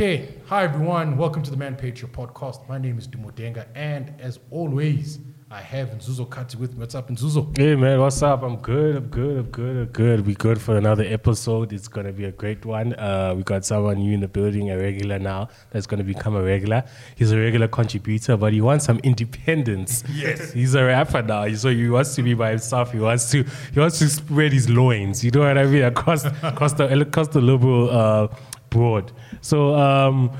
Okay, hi everyone. Welcome to the Man Your podcast. My name is Dumo Denga, and as always, I have Nzuzo Khathi with me. What's up, Nzuzo? Hey man, what's up? I'm good. I'm good. I'm good. I'm good. We good for another episode. It's gonna be a great one. Uh, we got someone new in the building, a regular now. That's gonna become a regular. He's a regular contributor, but he wants some independence. Yes. he's a rapper now, so he wants to be by himself. He wants to. He wants to spread his loins. You know what I mean? Across across the across the liberal uh, broad. So. Um,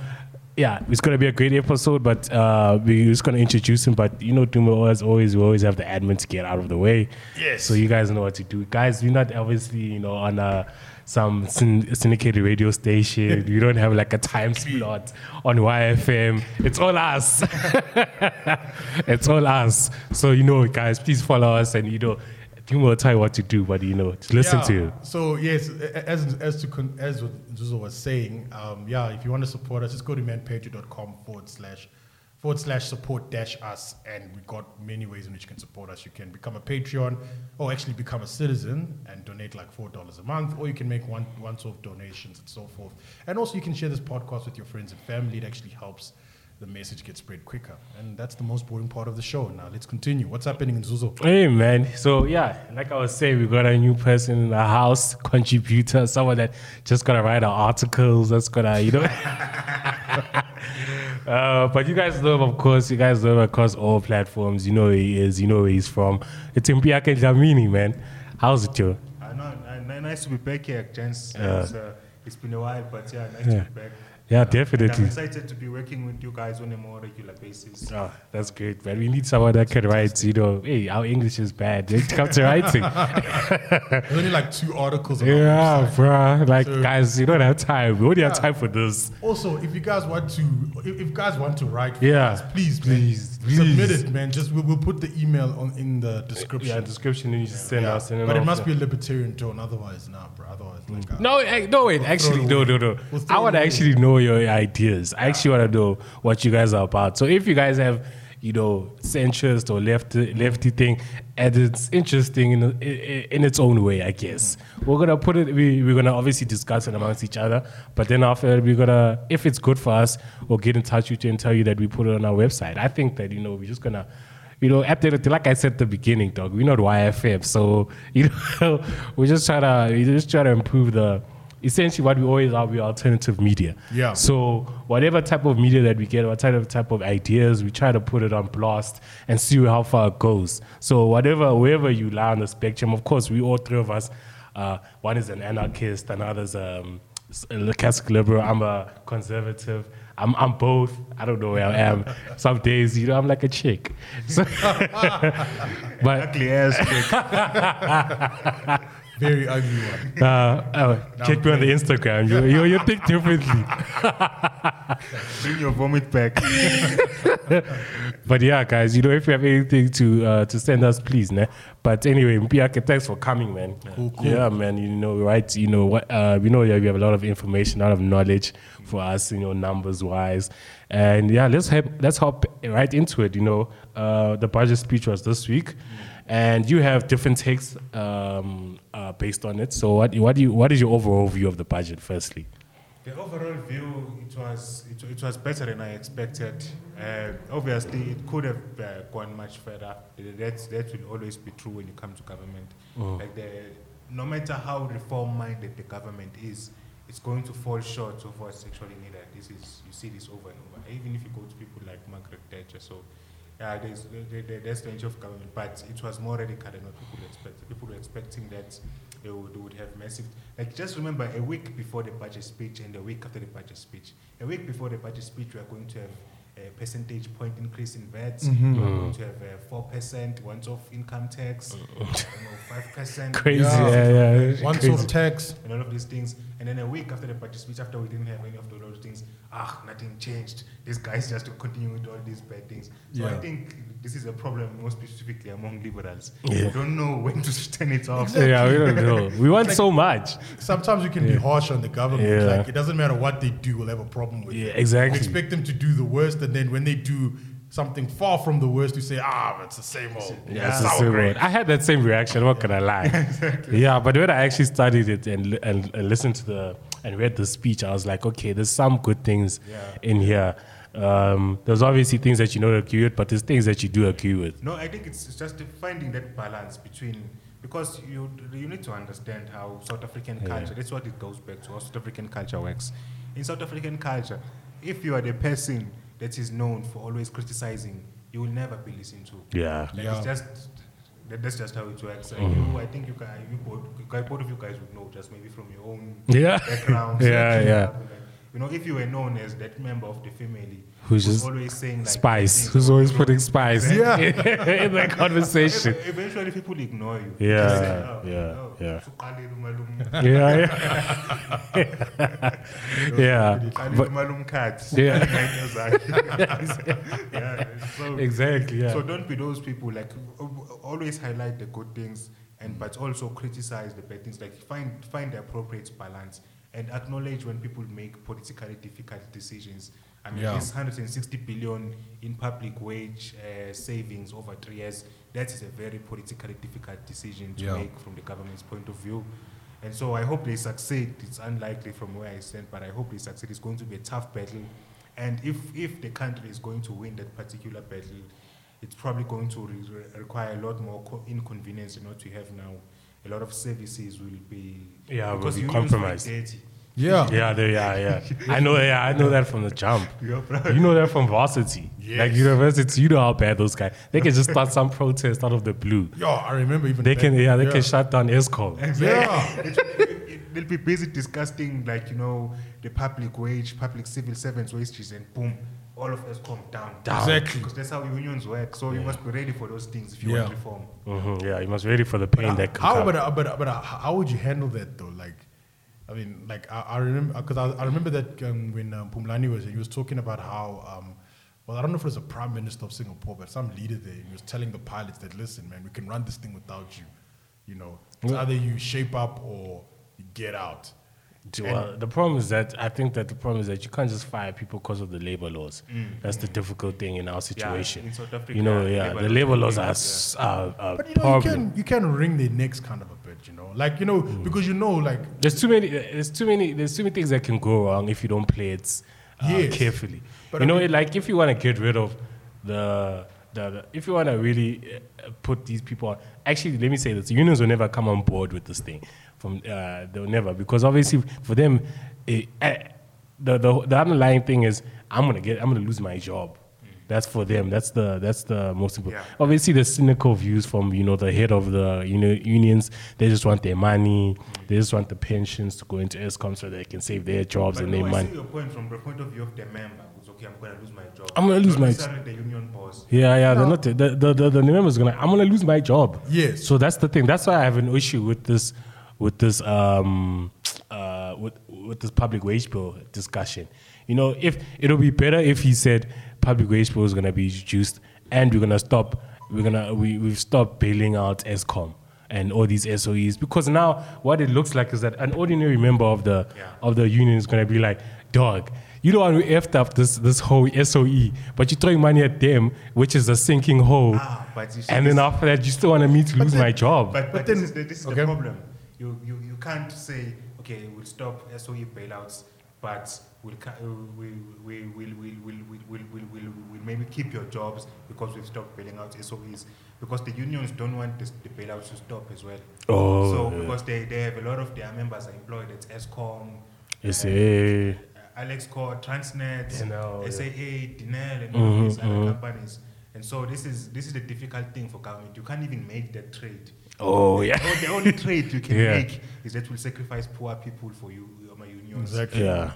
yeah, it's gonna be a great episode, but uh, we're just gonna introduce him. But you know, as always, we always have the admin to get out of the way. Yes. So you guys know what to do, guys. We're not obviously, you know, on a some syn- syndicated radio station. we don't have like a time slot on YFM. It's all us. it's all us. So you know, guys, please follow us, and you know, Dumo will tell you what to do. But you know, just listen Yeah, to it. So yes, as as to con- as what Nzuzo was saying, um, yeah, if you want to support us, just go to manpatria.com forward slash forward slash support dash us, and we got many ways in which you can support us. You can become a Patreon, or actually become a citizen and donate like four dollars a month, or you can make one once off donations and so forth. And also, you can share this podcast with your friends and family. It actually helps. The message gets spread quicker, and that's the most boring part of the show. Now let's continue. What's happening in Zuzo? Hey man, so yeah, like I was saying, we got a new person in the house, contributor, someone that just gonna write our articles. That's gonna, you know. uh, but you guys know him, of course. You guys know him across all platforms. You know who he is. You know where he's from. It's Mpiyakhe Dhlamini, man. How's it, Joe? I know, nice to be back here, gents. Yeah. It's, uh, it's been a while, but yeah, nice Yeah. to be back. Yeah, And definitely. I'm excited to be working with you guys on a more regular basis. Oh, that's great, man. We need someone that can write. You know, hey, our English is bad. When it comes to writing. There's only like two articles. On yeah, website. bruh. Like, So- guys, you don't have time. We only have time for this. Also, if you guys want to, if, if guys want to write, for Yeah. us, please, Please, man, submit it, man. Just we'll, we'll put the email on in the description. Yeah, description you just send Yeah. us. And then but it I'll- must be a libertarian tone, otherwise, nah, bro. Otherwise, like, uh, No, eh, no, wait. Actually, no, no, no. We'll I it want to actually know your ideas. I actually want to know what you guys are about. So if you guys have, you know, centrist or lefty, lefty thing, and it's interesting in, in its own way, I guess we're gonna put it. We, we're gonna obviously discuss it amongst each other. But then after we're gonna, if it's good for us, we'll get in touch with you and tell you that we put it on our website. I think that you know we're just gonna you know, at the, like I said at the beginning, dog, we're not YFM. So, you know, we just try to, we just try to improve the, essentially what we always are, we are alternative media. Yeah. So whatever type of media that we get, what type of ideas, we try to put it on blast and see how far it goes. So whatever, wherever you lie on the spectrum, of course, we all three of us, uh, one is an anarchist, another's um, a classic liberal, I'm a conservative. I'm, I'm both. I don't know where I am. Some days, you know, I'm like a chick. So, but Ugly ass chick. Very ugly one. uh, check me on the Instagram. You, you, you think differently. Bring your vomit back. But yeah, guys, you know, if you have anything to uh, to send us, please, ne? But anyway, Mpiyakhe, thanks for coming, man. Cool, cool. Yeah, man. You know, right? You know what? Uh, we know that you have a lot of information, a lot of knowledge for us, you know, numbers wise. And yeah, let's hop, let's hop right into it. You know, uh, the budget speech was this week, and you have different takes um, uh, based on it. So, what what do you what is your overall view of the budget? Firstly, The overall view, it was it, it was better than I expected. Uh, obviously, it could have uh, gone much further. That that will always be true when you come to government. Like the, no matter how reform-minded the government is, it's going to fall short of what's actually needed. This is you see this over and over. Even if you go to people like Margaret Thatcher, so. Yeah, there's, there, there- there's the of government, but it was more radical than what people expected. People were expecting that they would, they would have massive. Like, just remember a week before the budget speech and a week after the budget speech. A week before the budget speech, we are going to have a percentage point increase in VAT. Mm-hmm. We are going mm. to have a four percent once off income tax, mm. know, five percent. Crazy, yeah, yeah. yeah. Once off tax. and all of these things. And then a week after the budget speech, after we didn't have any of those things, ah, nothing changed. These guys just to continue with all these bad things. So I think this is a problem more specifically among liberals. Yeah. We don't know when to turn it off. Yeah, we don't know. We want so much. Sometimes we can be harsh on the government. Yeah. Like it doesn't matter what they do, we'll have a problem with Yeah, it. exactly. We expect them to do the worst, and then when they do something far from the worst, we say, ah, it's the same old. Yeah, it's the same old. I had that same reaction. What can I lie? exactly. Yeah, but when I actually studied it and, and, and listened to the and read the speech, I was like, okay, there's some good things Yeah. in here. Um, there's obviously things that you don't agree with, but there's things that you do agree with. No, I think it's it's just finding that balance between because you you need to understand how South African culture. That's what it goes back to. How South African culture works. In South African culture, if you are the person that is known for always criticizing, you will never be listened to. Yeah. Like Yeah. it's just that, that's just how it works. And mm. you, I think you guys, you both, you both of you guys would know just maybe from your own Yeah. backgrounds. Yeah, yeah. like, You know, if you were known as that member of the family Who's just always saying like Spice. Who's always putting spice Yeah. in the conversation. Eventually, people ignore you. Yeah, say, oh, yeah, oh, yeah. Yeah, yeah. yeah. But- Yeah. Yeah, so- Exactly, yeah. So don't be those people like always highlight the good things and but also criticize the bad things. Like find find the appropriate balance and acknowledge when people make politically difficult decisions. I mean, Yeah. this 160 billion in public wage uh, savings over three years. That is a very politically difficult decision to Yeah. make from the government's point of view. And so I hope they succeed. It's unlikely from where I stand, but I hope they succeed. It's going to be a tough battle. And if, if the country is going to win that particular battle, it's probably going to re- re- require a lot more co- inconvenience than what we have now. A lot of services will be Yeah, will be compromised. dirty. Yeah. Yeah, they, yeah, yeah. I know, yeah, I know that from the jump. Yeah, bro. You know that from varsity. Like Yes. university, you know how bad those guys. They can just start some protest out of the blue. Yeah, I remember even They back- can, yeah, they can shut down Eskom. Yeah. It- it- They'll be busy discussing, like, you know, the public wage, public civil servants' wages, and boom, all of us come down. Down. Exactly. Because that's how unions work. So you must be ready for those things if you Yeah. want reform. hmm yeah, you must be ready for the pain that can how, come. but, uh, but, uh, but uh, how would you handle that though? Like, I mean, like I, I remember because I, I remember that um, when um, Pumlani was here, he was talking about how, um, well, I don't know if it was a prime minister of Singapore, but some leader there, he was telling the pilots that, listen, man, we can run this thing without you. You know, it's Yeah. either you shape up or you get out. Do- Well, uh, the problem is that I think that the problem is that you can't just fire people because of the labor laws. That's the difficult thing in our situation. in South Africa, you know, yeah, yeah, labor the labor are laws are, illegal, s- are, are But you know, you can you can wring their necks kind of a bit, you know, like you know, mm. because you know, like There's too many. There's too many. There's too many things that can go wrong if you don't play it uh, Yes. carefully. But you I know, mean- like if you want to get rid of the, the, the if you want to really uh, put these people on. Actually, let me say this: unions will never come on board with this thing. From uh, they'll never because obviously for them, it, uh, the, the the underlying thing is I'm gonna get I'm gonna lose my job. That's for them. That's the that's the most important. Yeah. Obviously, the cynical views from you know the head of the you know unions. They just want their money. They just want the pensions to go into Eskom so they can save their jobs But and no, their I money. see your point from the point of view of the member. Who's okay, I'm going to lose my job. I'm gonna lose Not my- necessarily the union boss. Yeah, yeah. They're not the the the, the member's gonna. I'm gonna lose my job. Yes. So that's the thing. That's why I have an issue with this with this um uh with with this public wage bill discussion. You know, if it'll be better if he said public wage bill is gonna be reduced and we're gonna stop. We're gonna we we've stopped bailing out Eskom and all these SOEs because now what it looks like is that an ordinary member of the Yeah. of the union is gonna be like, dog. You don't want to effed up this this whole SOE, but you're throwing money at them, which is a sinking hole. Ah, but you see and then after that, you still want me to lose my job. But, but, But this is the, this is okay. the problem. You, you, you can't say, okay, we'll stop SOE bailouts, but we'll, uh, we, we, we, we, we, we, we, we, we, we, we'll maybe keep your jobs because we've stopped bailing out SOEs. Because the unions don't want this, the bailouts to stop as well. Oh, so yeah. because they, they have a lot of their members are employed at Eskom, It's uh, a Alexkor, Transnet, Denel, yeah. SAA, Denel, and all Mhm, of these other mhm. companies. And so this is this is the difficult thing for government. You can't even make that trade. Oh, yeah. The, the only trade you can Yeah. make is that will sacrifice poor people for you, my unions. Exactly. yeah.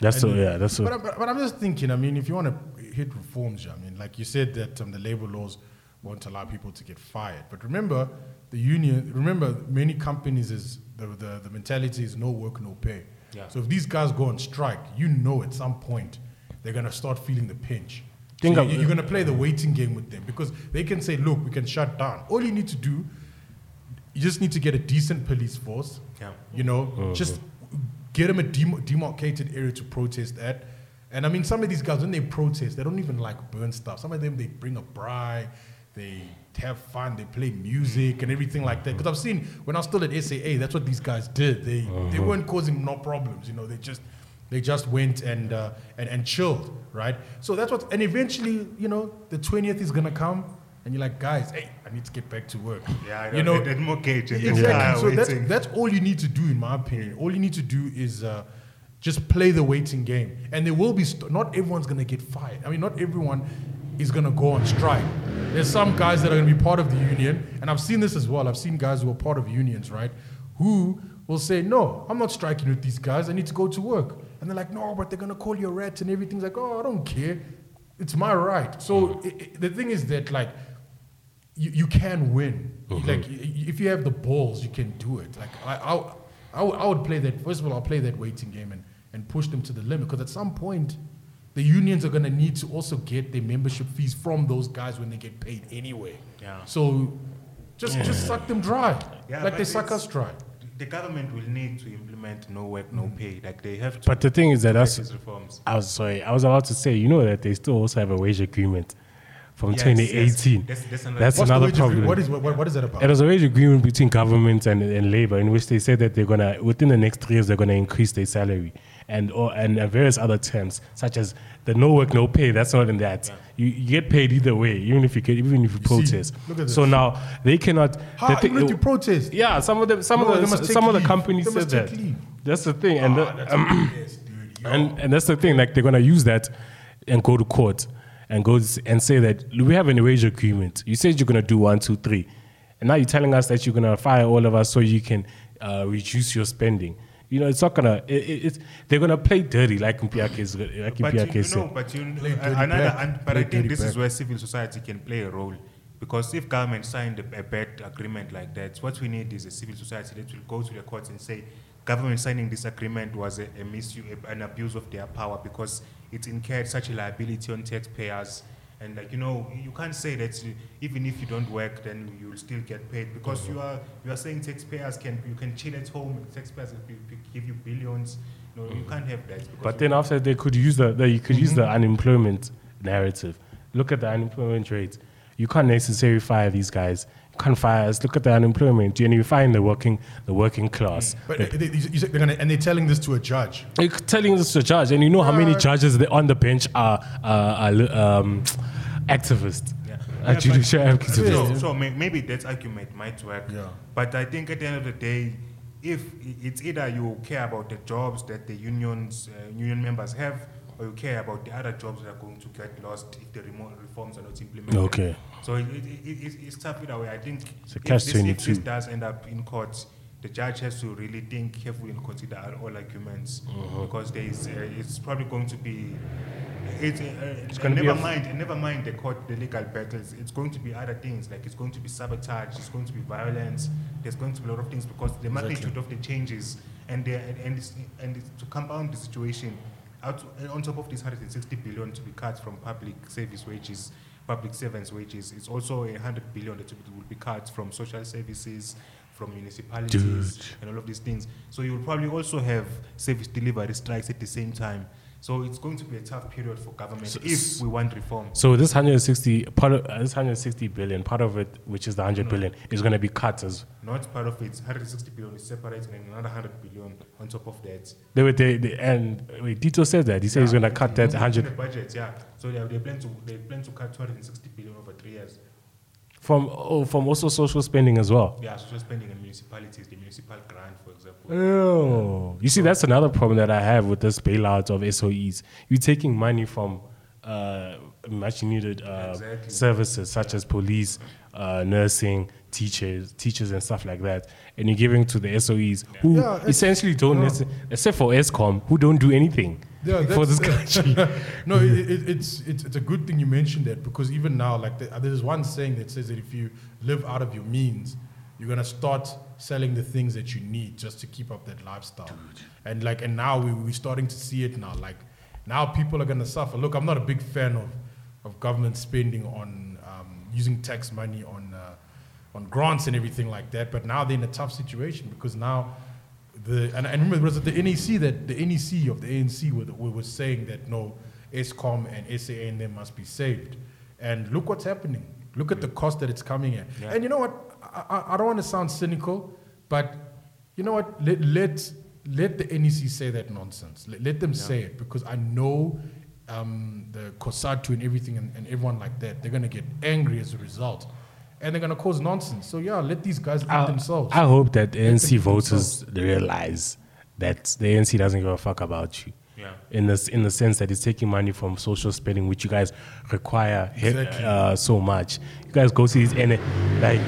That's so yeah. That's so. But, I'm- but, but I'm just thinking, I mean, if you want to hit reforms, I mean, like you said that um, the labor laws won't allow people to get fired. But remember, the union, remember, many companies is, the, the, the mentality is no work, no pay. Yeah. So if these guys go on strike, you know at some point they're going to start feeling the pinch. Think so you, you're going to play the waiting game with them because they can say, look, we can shut down. All you need to do, you just need to get a decent police force Yeah. you know, just get them a dem- demarcated area to protest at. And I mean, some of these guys, when they protest, they don't even like burn stuff. Some of them, they bring a braai, they they have fun, they play music and everything like that. Because I've seen when I was still at SAA, that's what these guys did. They they weren't causing no problems, you know. They just they just went and uh, and and chilled, right? So that's what. And eventually, you know, the twentieth is gonna come, and you're like, guys, hey, I need to get back to work. Yeah, you know, that, that mortgage Exactly. car So that's, that's all you need to do, in my opinion. All you need to do is uh, just play the waiting game. And there will be, st- not everyone's going to get fired. I mean, not everyone is going to go on strike. There's some guys that are going to be part of the union. And I've seen this as well. I've seen guys who are part of unions, right? Who will say, no, I'm not striking with these guys. I need to go to work. And they're like, no, but they're going to call you a rat and everything's like, oh, I don't care. It's my right. So mm-hmm. i i the thing is that, like, you, you can win. Mm-hmm. Like y- y- if you have the balls, you can do it. Like I, I, I, would- I would play that. First of all, I'll play that waiting game and, and push them to the limit because at some point, the unions are going to need to also get their membership fees from those guys when they get paid anyway. Yeah. So just just suck them dry, Yeah, like they suck us dry. The government will need to implement no work, no mm. pay. Like they have to. But the thing is that make that's reforms. I was sorry. I was about to say, you know that they still also have a wage agreement from Yes, 2018. yes. That's- that's another- That's another problem. What is, what, what is that about? It was a wage agreement between government and, and labor in which they said that they're gonna within the next three years they're gonna increase their salary and or and uh, various other terms such as the no work no pay. That's not in that. You, you get paid either way, even if you get, even if you protest. look at so now they cannot. How, the even if you protest? yeah, some of them, some No, of the some of the companies They said that. leave. That's the thing, and the, Ah, that's BS, dude. And and that's the thing. Like they're gonna use that and go to court and go and say that we have an wage agreement. You said you're gonna do one, two, three, and now you're telling us that you're gonna fire all of us so you can uh, reduce your spending. You know, it's not gonna. It, it, it's they're gonna play dirty like Mpiyakhe is like But you, Mpiyakhe you said. know, but you Play another, back. and, but Play I think this is where civil society can play a role, because if government signed a, a bad agreement like that, what we need is a civil society that will go to the courts and say, government signing this agreement was a, a misuse, an abuse of their power because it incurred such a liability on taxpayers. And like you know, you can't say that you- even if you don't work, then you'll still get paid because you are you are saying taxpayers can you can chill at home, taxpayers will be- be- give you billions. No, you can't have that. But then after they could use the, the you could use the mm-hmm. unemployment narrative. Look at the unemployment rate. You can't necessarily fire these guys. You can't fire us. Look at the unemployment. And you find the working the working class. But they, they, you they're gonna, and they're telling this to a judge. You're telling this to a judge, and you know how many judges that on the bench are, are, are um, activists, Yeah. are Yeah, but- judicial advocates. So, so maybe that argument might work. Yeah. But I think at the end of the day, if it's either you care about the jobs that the unions, uh, union members have, or you care about the other jobs that are going to get lost if the reforms are not implemented. Okay. So it, it, it, it's- it's tough either way. I think It's if, this, if this does end up in court, the judge has to really think carefully and consider all- arguments Uh-huh. because there is, uh, it's probably going to be. It's, uh, It's gonna be never a- mind, and never mind the court, the legal battles. It's going to be other things like it's going to be sabotage, it's going to be violence. There's going to be a lot of things because the magnitude of the changes and the, and and, it's, and it's to compound the situation. Out, on top of this 160 billion to be cut from public service wages, public servants' wages, it's also a 100 billion that will be cut from social services, from municipalities, Dude. and all of these things. So you'll probably also have service delivery strikes at the same time. So it's going to be a tough period for government So- if we want reform. So this 160 part of uh, this 160 billion, part of it, which is the 100 billion, is going to be cut as Not part of it. 160 billion is separate, and another 100 billion on top of that. they were they, they, and wait, Tito said that he said he's going to cut that it's in 100 the budget. Yeah. So they, they plan to they plan to cut 260 billion over three years. From oh, from also social spending as well. Yeah, social spending in municipalities, the municipal grant, for example. Oh, you see, that's another problem that I have with this bailout of SOEs. You're taking money from uh, much needed uh, Exactly. services such as police, uh, nursing, teachers, teachers, and stuff like that, and you're giving to the SOEs who Yeah, essentially don't, yeah. except for Eskom, who don't do anything Yeah, for this country. no, it, it, it's, it's it's a good thing you mentioned that because even now, like the, there's one saying that says that if you live out of your means, you're gonna start selling the things that you need just to keep up that lifestyle. And like, and now we we're starting to see it now. Like, now people are gonna suffer. Look, I'm not a big fan of of government spending on um, using tax money on uh, on grants and everything like that. But now they're in a tough situation because now the and I remember was it the NEC that the NEC of the ANC were, were, saying that no, Eskom and SAA and them must be saved. And look what's happening. Look at the cost that it's coming at. Yeah. And you know what? I, I, don't want to sound cynical, but you know what? Let let, let the NEC say that nonsense. Let, let them say it because I know um, the COSATU and everything and, and everyone like that, they're going to get angry as a result. And they're going to cause nonsense. So, yeah, let these guys eat I, themselves. I hope that the ANC voters realize that the ANC doesn't give a fuck about you. Yeah. In this, in the sense that it's taking money from social spending, which you guys require Exactly. uh, so much. You guys go to these N- like,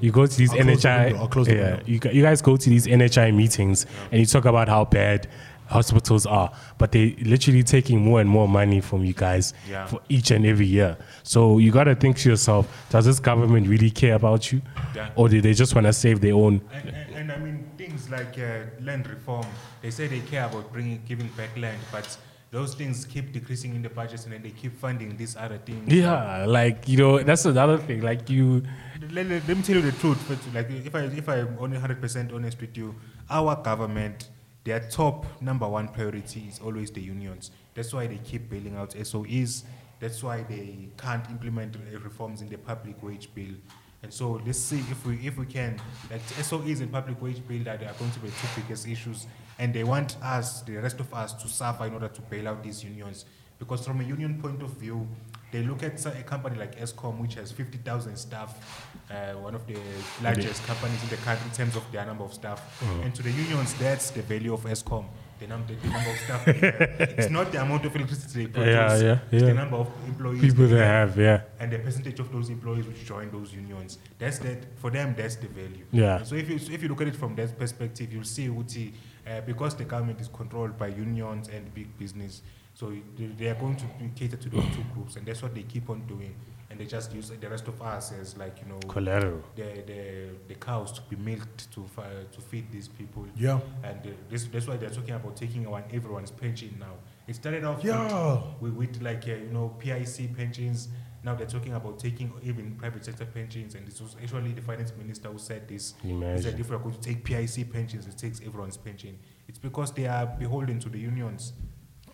you go to these I'll the NHI. window, I'll close the yeah, you, you guys go to these NHI meetings and you talk about how bad hospitals are, but they literally taking more and more money from you guys Yeah. for each and every year. So you got to think to yourself: Does this government really care about you, Yeah. or do they just want to save their own? And, and, and I mean, things like uh, land reform, they say they care about bringing, giving back land, but those things keep decreasing in the budgets and then they keep funding these other things. Yeah, like you know, that's another thing. Like you, Let, let- let me tell you the truth. But like, if I if I'm only 100% honest with you, our government, their top number one priority is always the unions. That's why they keep bailing out SOEs. That's why they can't implement reforms in the public wage bill. And so let's see if we if we can like SOEs and public wage bill that are going to be the two biggest issues, and they want us, the rest of us, to suffer in order to bail out these unions. Because from a union point of view, they look at a company like Eskom, which has 50,000 staff, uh, one of the largest companies in the country in terms of their number of staff. And to the unions, that's the value of Eskom. The, num- the, number of staff. it's not the amount of electricity they produce. Yeah, yeah, It's yeah. the number of employees. people they have, yeah, and the percentage of those employees which join those unions. That's that for them. That's the value. Yeah. And so if you so if you look at it from that perspective, you'll see Uti, uh, because the government is controlled by unions and big business, so they, they are going to be cater to those two groups, and that's what they keep on doing. And they just use the rest of us as like you know collateral. the, the, the cows to be milked to fi- to feed these people. Yeah. And uh, this, that's why they're talking about taking away everyone's pension now. It started off Yeah. with, with, with like, uh, you know, PIC pensions. Now they're talking about taking even private sector pensions. And this was actually the finance minister who said this. Imagine. He said Imagine. if we're going to take PIC pensions, it takes everyone's pension. It's because they are beholden to the unions.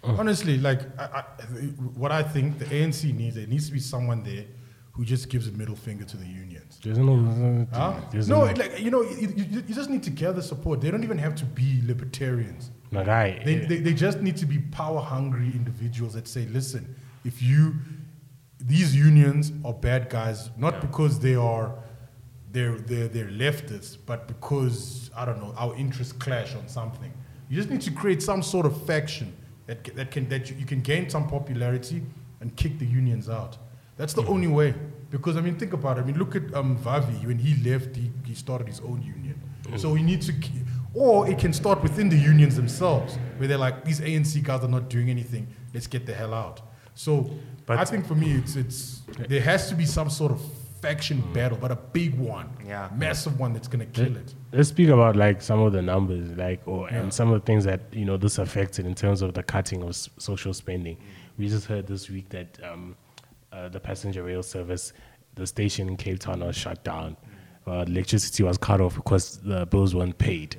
Oh. Honestly, like I, I, what I think the ANC needs, there needs to be someone there who just gives a middle finger to the unions. There's no, Huh? there's No, no, like you know, you, you, you just need to gather support. They don't even have to be libertarians. like I, They, they, they just need to be power hungry individuals that say, listen, if you, these unions are bad guys, not because they are, they're, they're, they're leftists, but because, I don't know, our interests clash on something. You just need to create some sort of faction that, that, can, that you, you can gain some popularity and kick the unions out. That's the only way. Because, I mean, think about it. I mean, look at um, Vavi. When he left, he, he started his own union. So we need to, or it can start within the unions themselves, where they're like, these ANC guys are not doing anything. Let's get the hell out. So But- I think for me, it's it's there has to be some sort of faction battle, but a big one, Yeah. massive one that's gonna kill it. Let's speak about like some of the numbers, like or and some of the things that you know this affected in terms of the cutting of s- social spending. We just heard this week that um, uh, the passenger rail service, the station in Cape Town was shut down. Uh, electricity was cut off because the bills weren't paid.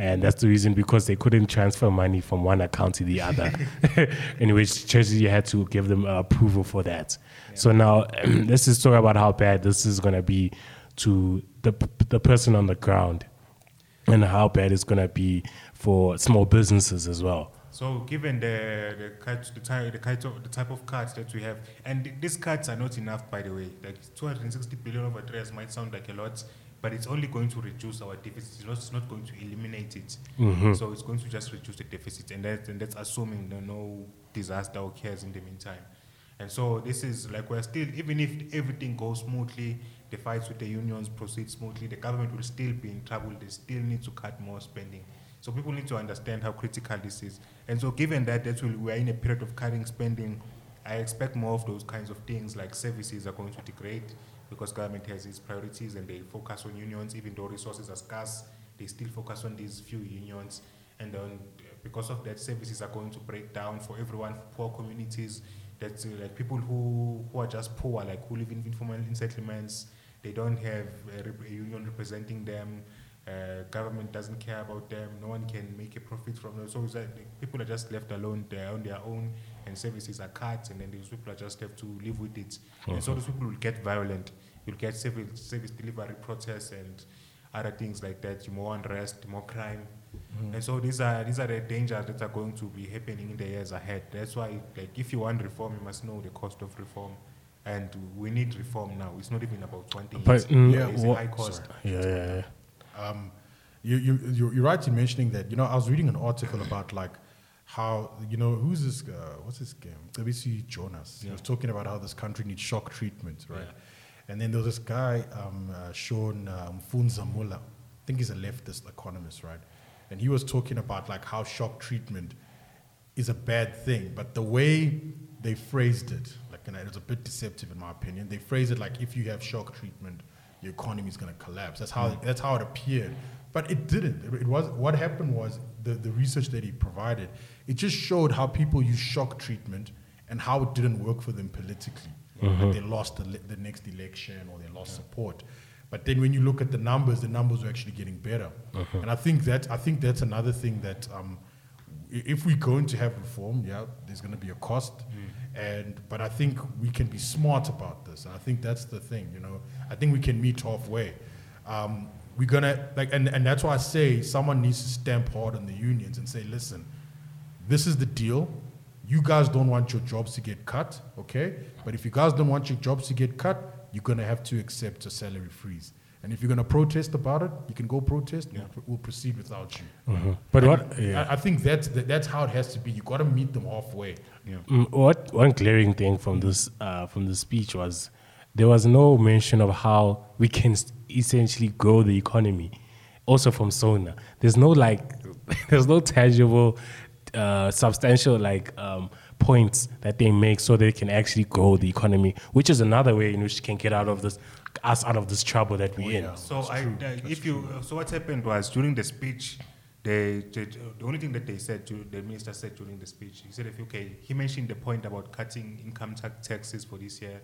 And that's the reason because they couldn't transfer money from one account to the other, in which Treasury had to give them uh, approval for that. So now let's just talk about how bad this is going to be to the, the person on the ground and how bad it's going to be for small businesses as well. So, given the the cut, the type, the type of the type of cuts that we have, and these cuts are not enough, by the way. Like 260 billion over three years might sound like a lot, but it's only going to reduce our deficit. It's not, it's not going to eliminate it. Mm-hmm. So it's going to just reduce the deficit, and that's and that's assuming that no disaster occurs in the meantime. And so this is like we're still, even if everything goes smoothly, the fights with the unions proceed smoothly, the government will still be in trouble. They still need to cut more spending. So people need to understand how critical this is. And so given that that will, we're in a period of cutting spending, I expect more of those kinds of things like services are going to degrade because government has its priorities and they focus on unions, even though resources are scarce, they still focus on these few unions. And then because of that, services are going to break down for everyone, poor communities, that uh, like people who, who are just poor, like who live in informal settlements, they don't have a, rep- a union representing them. Uh, government doesn't care about them. No one can make a profit from them. So like people are just left alone. They're on their own, and services are cut, and then these people are just have to live with it. And so those people will get violent. You'll get service, service delivery protests and other things like that. More unrest, more crime. And so these are these are the dangers that are going to be happening in the years ahead. That's why, like, if you want reform, you must know the cost of reform, and we need reform now. It's not even about wanting But mm, Yeah, it's a high cost. yeah, yeah, yeah. Um, you, you, you're, you're right in mentioning that. You know, I was reading an article about like how, you know, who's this, uh, what's his game? WC Jonas. He was talking about how this country needs shock treatment, right? And then there was this guy, um, uh, Sean um, Mfundza Muller. I think he's a leftist economist, right? And he was talking about like how shock treatment is a bad thing, but the way they phrased it, like, and it was a bit deceptive in my opinion. They phrased it like if you have shock treatment, your economy is going to collapse. That's how that's how it appeared, but it didn't. It, it was what happened was the the research that he provided. It just showed how people use shock treatment and how it didn't work for them politically. Like they lost the, the next election or they lost support. But then when you look at the numbers, the numbers were actually getting better. And I think that I think that's another thing that um, if we're going to have reform, yeah, there's going to be a cost, and but I think we can be smart about this. And I think that's the thing, you know. I think we can meet halfway. Um, we're gonna like, and, and that's why I say someone needs to stamp hard on the unions and say, listen, this is the deal. You guys don't want your jobs to get cut, okay? But if you guys don't want your jobs to get cut, you're gonna have to accept a salary freeze. And if you're gonna protest about it, you can go protest. We'll, we'll proceed without you. But And what? Yeah. I, I think that's the, that's how it has to be. You got to meet them halfway. Mm, what one glaring thing from this uh, from the speech was there was no mention of how we can s- essentially grow the economy. Also from Sona, there's no like, there's no tangible, uh, substantial like um, points that they make so they can actually grow the economy, which is another way in which you can get out of this us out of this trouble that we're in. So I, uh, if you, uh, so what happened was during the speech, they, they, the only thing that they said, to, the minister said during the speech, he said, if okay, he mentioned the point about cutting income tax taxes for this year,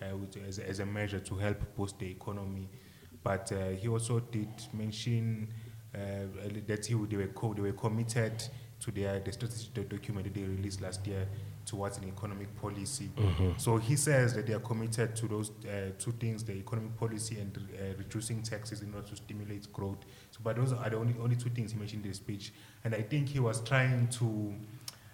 uh, which as, a- as a measure to help boost the economy, but uh, he also did mention uh, that he, would- they were co- they were committed to their the strategic document that they released last year towards an economic policy. So he says that they are committed to those uh, two things: the economic policy and uh, reducing taxes in order to stimulate growth. So, but those are the only only two things he mentioned in the speech. And I think he was trying to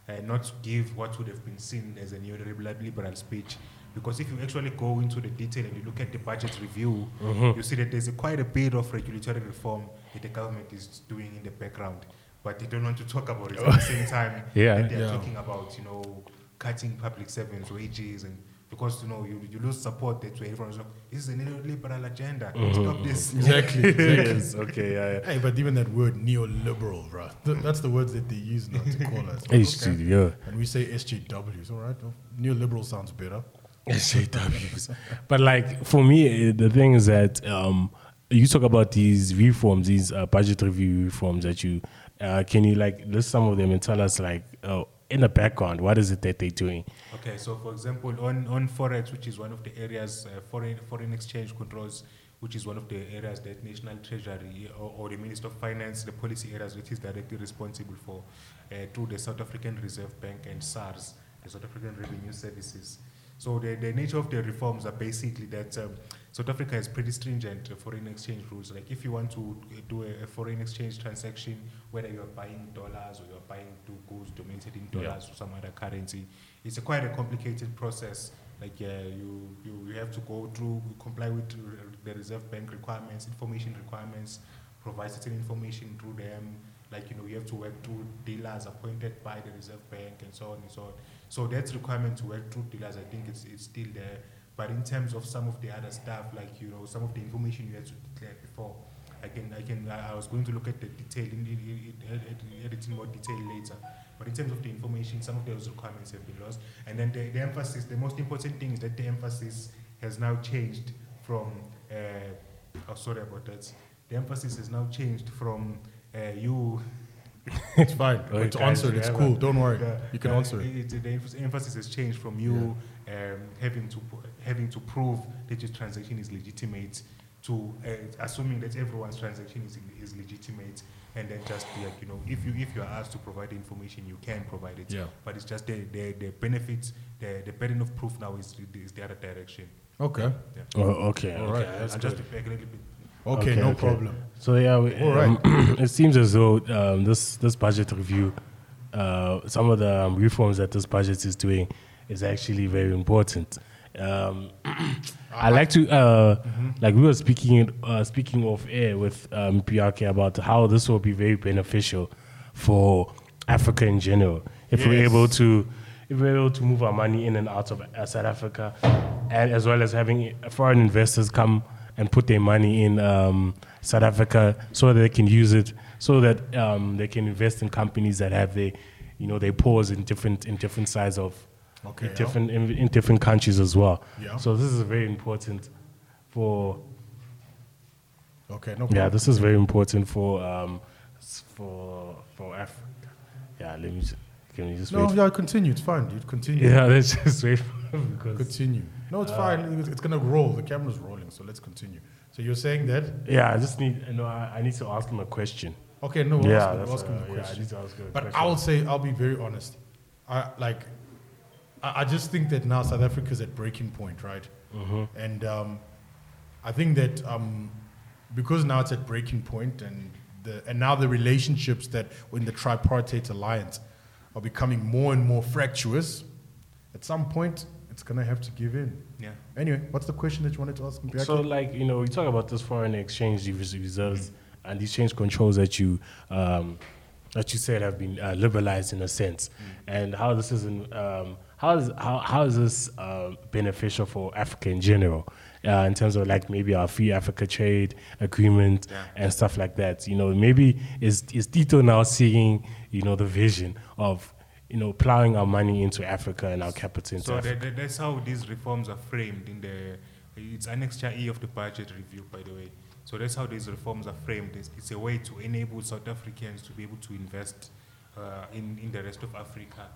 uh, not give what would have been seen as a neoliberal liberal speech. Because if you actually go into the detail and you look at the budget review, you see that there's a quite a bit of regulatory reform that the government is doing in the background, but they don't want to talk about it at the same time Yeah. that they're Yeah. talking about, you know, cutting public servants' wages and because you know you, you lose support that way everyone's like, this is a neoliberal agenda. Stop this. Exactly. yes, okay, yeah, yeah. Hey, but even that word neoliberal, bro, th- that's the words that they use now to call us. It's Okay. yeah. And we say SJWs, all right? Neoliberal sounds better. SJWs. but like for me, eh, the thing is that um, you talk about these reforms, these uh, budget review reforms that you uh, can you like list some of them and tell us like uh, in the background what is it that they're doing? Okay, so for example, on, on forex, which is one of the areas, uh, foreign foreign exchange controls, which is one of the areas that National Treasury or, or the Minister of Finance, the policy areas which is directly responsible for, uh, through the South African Reserve Bank and SARS, the South African Revenue Services. So the, the nature of the reforms are basically that um, South Africa has pretty stringent uh, foreign exchange rules. Like if you want to uh, do a, a foreign exchange transaction, whether you are buying dollars or you are buying two goods donated in Yeah. dollars or some other currency, it's a quite a complicated process. Like uh, you, you, you have to go through, comply with the Reserve Bank requirements, information requirements, provide certain information through them. Like you know, you have to work through dealers appointed by the Reserve Bank and so on and so on. So that requirement to work through dealers, I think it's, it's still there. But in terms of some of the other stuff, like you know, some of the information you had to declare before, I can, I can, I was going to look at the detail in, in, in more detail later. But in terms of the information, some of those requirements have been lost. And then the, the emphasis, the most important thing is that the emphasis has now changed from, uh, oh, sorry about that. The emphasis has now changed from uh, you. It's fine. Oh, But to guys, answer it's cool. a- Don't worry. the- You can the- answer it. it- The emphasis has changed from you um, having to having to prove that your transaction is legitimate to uh, assuming that everyone's transaction is, is legitimate and then just like you know if you if you are asked to provide the information you can provide it Yeah. but it's just the the, the benefits the, the burden of proof now is, is the other direction Okay. yeah Oh, okay. All okay, right. that's I'll just good. be back a little bit Okay, Okay, no okay. problem. So yeah, we, All right. um, it seems as though um, this this budget review, uh, some of the um, reforms that this budget is doing, is actually very important. Um, I like to uh, like we were speaking uh, speaking off air with um, PRK about how this will be very beneficial for Africa in general if we're able to if we're able to move our money in and out of uh, South Africa, and as well as having foreign investors come and put their money in um, South Africa so that they can use it, so that um, they can invest in companies that have their, you know, their pores in different in different sides of, Okay, in yeah. different in, in different countries as well. Yeah. So this is very important for Okay, no problem. yeah, this is very important for um, for for Africa. Yeah, let me. Just, can we just No, wait? yeah, continue. It's fine, dude. Continue. Yeah, let's just wait Continue. No, Uh, it's fine. It's, it's gonna roll. The camera's rolling, so let's continue. So you're saying that? yeah, I just need. No, I, I need to ask him a question. Okay, no, we'll yeah, ask him, we'll ask him uh, the yeah, I question. need to ask him a But question. I'll say, I'll be very honest. I like. I, I just think that now South Africa's at breaking point, right? Mm-hmm. And um, I think that um, because now it's at breaking point, and the and now the relationships that were in the tripartite alliance are becoming more and more fractious. At some point, it's gonna have to give in. yeah Anyway, what's the question that you wanted to ask me? So, like, you know, we talk about this foreign exchange res- reserves and these change controls that you um, that you said have been uh, liberalized in a sense, and how this is in, um, how is how, how is this uh, beneficial for Africa in general? Uh, in terms of like maybe our free Africa trade agreement Yeah. and stuff like that, you know, maybe is is Tito now seeing, you know, the vision of, you know, plowing our money into Africa and our capital into So Africa. that, that- that's how these reforms are framed in the. It's Annexure E of the budget review, by the way. So that's how these reforms are framed. It's, it's a way to enable South Africans to be able to invest uh, in in the rest of Africa.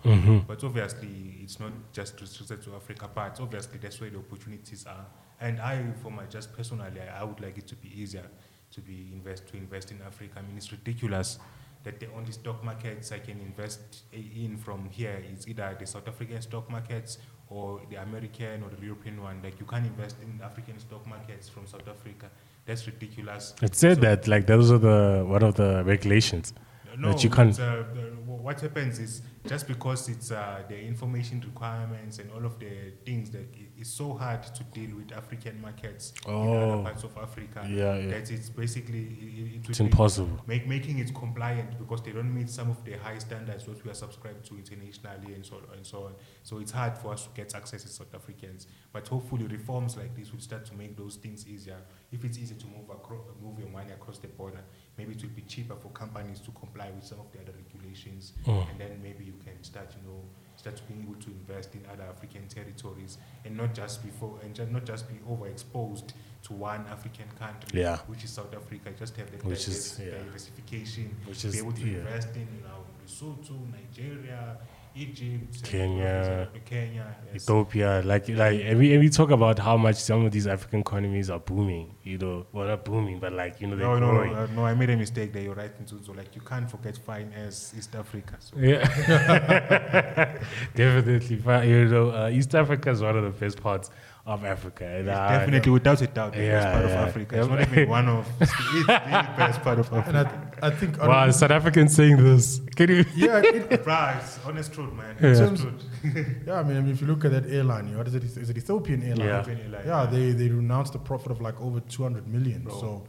But obviously, it's not just restricted to Africa. But obviously, that's where the opportunities are. And I, for my just personally, I, I would like it to be easier to be invest to invest in Africa. I mean, it's ridiculous that the only stock markets I can invest in from here is either the South African stock markets or the American or the European one. Like you can't invest in African stock markets from South Africa. That's ridiculous. It said So- that like those are the one of the regulations. no, that you can't- uh, what happens is just because it's uh, the information requirements and all of the things that it's so hard to deal with African markets in Oh. other parts of Africa. Yeah, yeah. That it's basically it, it It's impossible. Make, making it compliant because they don't meet some of the high standards what we are subscribed to internationally and so on and so on. So it's hard for us to get access as South Africans. But hopefully reforms like this will start to make those things easier. If it's easy to move across, move your money across the border, maybe it will be cheaper for companies to comply with some of the other regulations, Mm. and then maybe you can start, you know, start being able to invest in other African territories and not just before and ju- not just be overexposed to one African country, Yeah. which is South Africa. Just have the Which is- yeah. diversification, Which be is- able to yeah. invest in, you know, Lesotho, Nigeria, Egypt, Kenya, Kenya, yes. Ethiopia, like like and we, and we talk about how much some of these African economies are booming. You know, well not booming, but like you know they're No, no, growing. no, no, I made a mistake there. You're right, so like you can't forget fine as East Africa. So. Yeah, definitely. You know, uh, East Africa is one of the best parts of Africa. And, uh, definitely, without a doubt, the best Yeah, part yeah. of Africa. It's not even one of it's the best part of Africa. I, I think Wow, on- South Africans saying this. Can you? yeah, it, Bruh, it's honest truth, man. Yeah. Honest terms- truth. yeah. I mean, if you look at that airline, you know, what is it? Is it Ethiopian airline? Yeah. Ethiopian airline, Yeah, yeah. they they announced a profit of like over 200 million. So,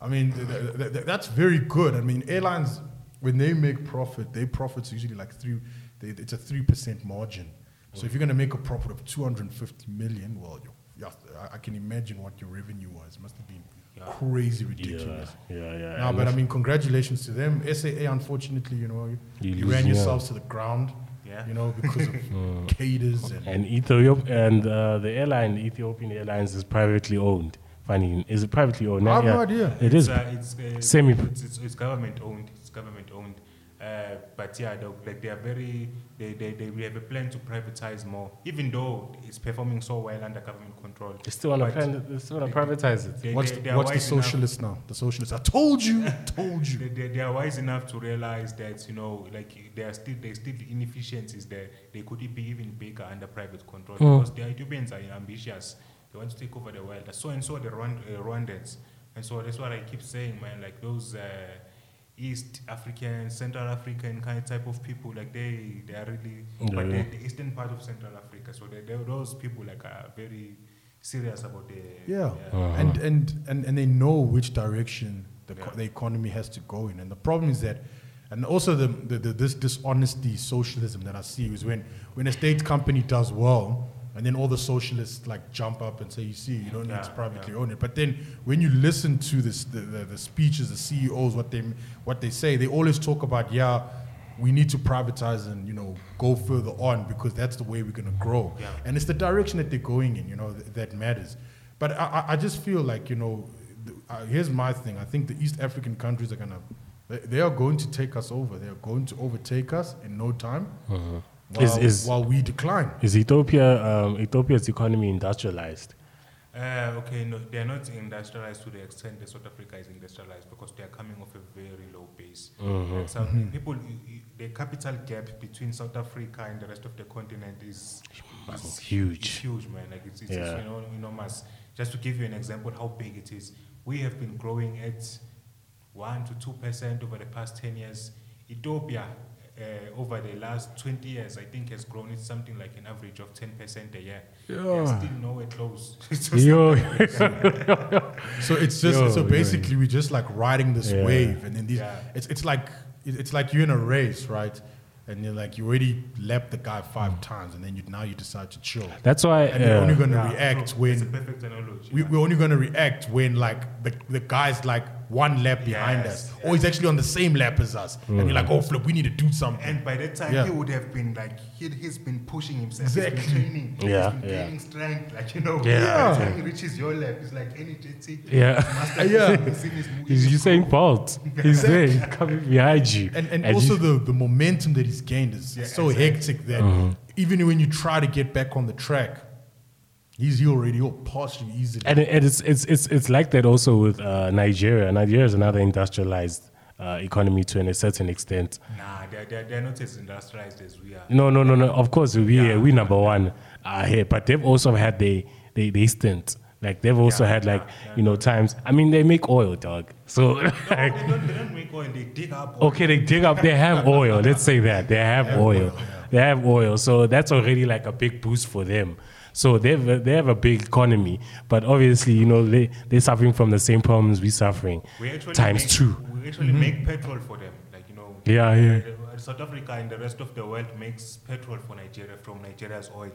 I mean, th- th- th- th- that's very good. I mean, airlines when they make profit, their profits usually like three. They, it's a three percent margin. So if you're going to make a profit of 250 million, well, you, yeah, I- I can imagine what your revenue was. It must have been crazy ridiculous. yeah, yeah. No, but I mean, congratulations to them. SAA, unfortunately, you know, you, You you lose, ran yeah. yourselves to the ground. Yeah. You know, because of cadres and And Ethiop and uh, the airline, Ethiopian Airlines, is privately owned. Funny, is it privately owned? I have Yeah. no idea. It It's, is. uh, it's, uh, Semi- It's, it's, it's government owned. It's government owned. Uh, but yeah, they, like they are very, they, they, they we have a plan to privatize more, even though it's performing so well under government control. They still want to But plan, they still want to privatize it. They, What's, they, the, they are what's the wise enough- socialist now? The socialist. I told you. told you. They, they, they are wise enough to realize that you know, like there are still there's still inefficiencies there. They could be even bigger under private control Mm. because the Ethiopians are ambitious. They want to take over the world. So and so the Rwand, uh, Rwandans, and so that's what I keep saying, man. Like those uh, East African, Central African kind of type of people, like they they are really, but Yeah. they, the eastern part of Central Africa. So they, they, those people like are very serious about the Yeah, Uh-huh. and, and and and they know which direction the, co- the economy has to go in, and the problem is that, and also the, the, the this dishonesty socialism that I see is when when a state company does well, and then all the socialists like jump up and say, you see, you don't need to privately yeah. own it. But then when you listen to this the, the, the speeches, the CEOs, what they what they say, they always talk about yeah. We need to privatize and you know go further on because that's the way we're gonna grow, Yeah. and it's the direction that they're going in, you know, th- that matters. But I, I- I just feel like you know, th- uh, here's my thing. I think the East African countries are gonna, they, they are going to take us over. They are going to overtake us in no time, while, Is- is- while we decline. Is Ethiopia, um, Ethiopia's economy industrialized? Uh, okay, no, they are not industrialized to the extent that South Africa is industrialized because they are coming off a very low base. Like South, People, you- you- the capital gap between South Africa and the rest of the continent is, is Huge. It's huge, man. Like it's, it's, Yeah. it's eno- enormous. Just to give you an example how big it is, we have been growing at one to two percent over the past ten years. Ethiopia, uh, over the last twenty years, I think has grown. It's something like an average of ten percent a year. They are Yeah. still nowhere close. It's just Yo, So it's just Yo, so yo. basically we're just like riding this Yeah. wave, and then these Yeah. it's it's like it's like you're in a race, right? And you're like you already lapped the guy five times, and then you now you decide to chill, that's why. and you're only gonna Yeah, react so when it's a perfect analogy. we, yeah. we're only going to react when like the, the guy's like one lap behind Yes, us or he's actually on the same lap as us and you're like mm. oh flip we need to do something And by that time, Yeah. he would have been like, he, he's been pushing himself. Exactly. He's been training. Yeah, He's been yeah. gaining strength. Like, you know, Yeah. by the time he reaches your lap, it's like any JT. Yeah. Master Yeah. he's in He's his you saying groove. fault. He's there, coming behind you. and, and, you- also the, the momentum that he's gained is Yeah, so exactly. hectic that uh-huh. even when you try to get back on the track he's he already he'll pass you easily and, it- and it's, it's, it's, it's like that also with uh, Nigeria. Nigeria is another industrialized uh, economy to a certain extent. Nah, they're, they're, they're not as industrialized as we are. No, no, no, no. Of course, we Yeah. we number one uh, here, but they've also had they they they stint. Like they've also Yeah, had like yeah, yeah. you know times. I mean, they make oil, dog. So No, they don't, they don't make oil, they dig up oil. okay, they dig up. They have oil. Let's say that they have oil. They have oil. So that's already like a big boost for them. So they have a, they have a big economy, but obviously you know they they're suffering from the same problems we're suffering We actually times make, two. We actually make petrol for them. Like, you know, Yeah, yeah. uh, South Africa and the rest of the world makes petrol for Nigeria from Nigeria's oil.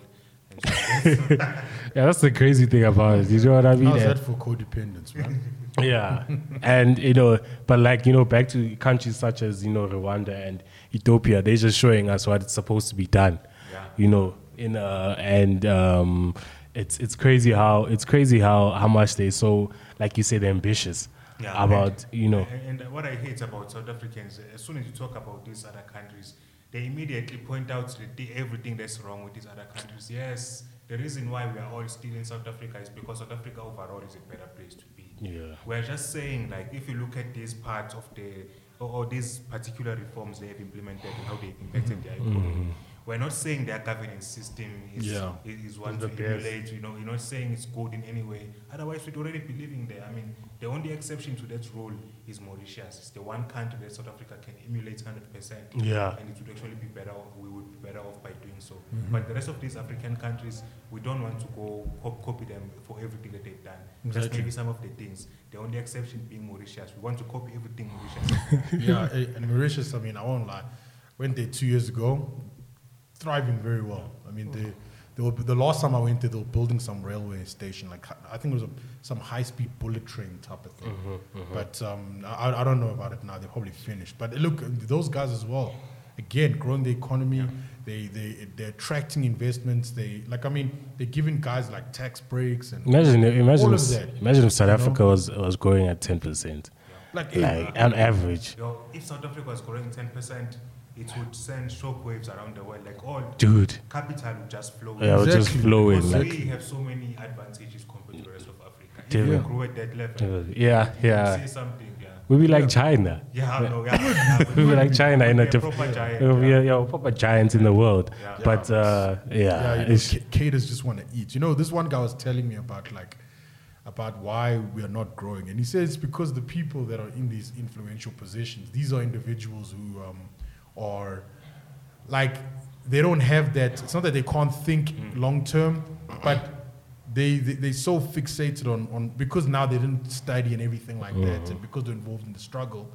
Yeah, that's the crazy thing about it. You know what I mean? how's that for codependence man Yeah, and you know, but like you know, back to countries such as you know Rwanda and Ethiopia, they're just showing us what it's supposed to be done. Yeah. You know, in uh, and um, it's it's crazy how it's crazy how how much they so like you said ambitious Yeah, about and- you know And, and what I hate about South Africans, as soon as you talk about these other countries, they immediately point out the, the, everything that's wrong with these other countries. Yes, the reason why we are all still in South Africa is because South Africa overall is a better place to be. Yeah. We're just saying, like, if you look at these parts of the, or, or these particular reforms they have implemented and how they've impacted their economy, we're not saying their governance system is, Yeah. is, is one to emulate, you know, you're not saying it's good in any way. Otherwise, we'd already be living there. I mean, the only exception to that rule is Mauritius. It's the one country that South Africa can emulate 100%. Yeah. And it would actually be better off, we would be better off by doing so. But the rest of these African countries, we don't want to go co- copy them for everything that they've done. Exactly. Just maybe some of the things. The only exception being Mauritius. We want to copy everything Mauritius. yeah eh, and Mauritius I mean I won't lie went there two years ago thriving very well I mean they they were, the last time I went there, they were building some railway station, like I think it was a, some high-speed bullet train type of thing. But um, I, I don't know about it now. They're probably finished. But look, those guys as well. Again, growing the economy. They they they're attracting investments. They like I mean they're giving guys like tax breaks and imagine imagine all if, of that. imagine if South you know? Africa was was growing at ten percent. Like, hey, like on average, Yo, if South Africa was growing 10%, it would send shockwaves around the world. Like all dude. capital would just flow. Yeah, it would just Exactly. flow in like. we have so many advantages compared to the rest of Africa. If Dude. we grew at that level, Yeah, you yeah. say something, yeah. We be like China. Yeah, I know, yeah, yeah, We be like China in a Yeah, different. proper giant, Yeah, yeah. yeah, proper giants in the world. Yeah. But uh, yeah, yeah, you know, it's, caters just want to eat. You know, this one guy was telling me about like about why we are not growing, and he says it's because the people that are in these influential positions, these are individuals who um, are like they don't have that. It's not that they can't think long term, but they, they they're so fixated on on because now they didn't study and everything like that, and because they're involved in the struggle,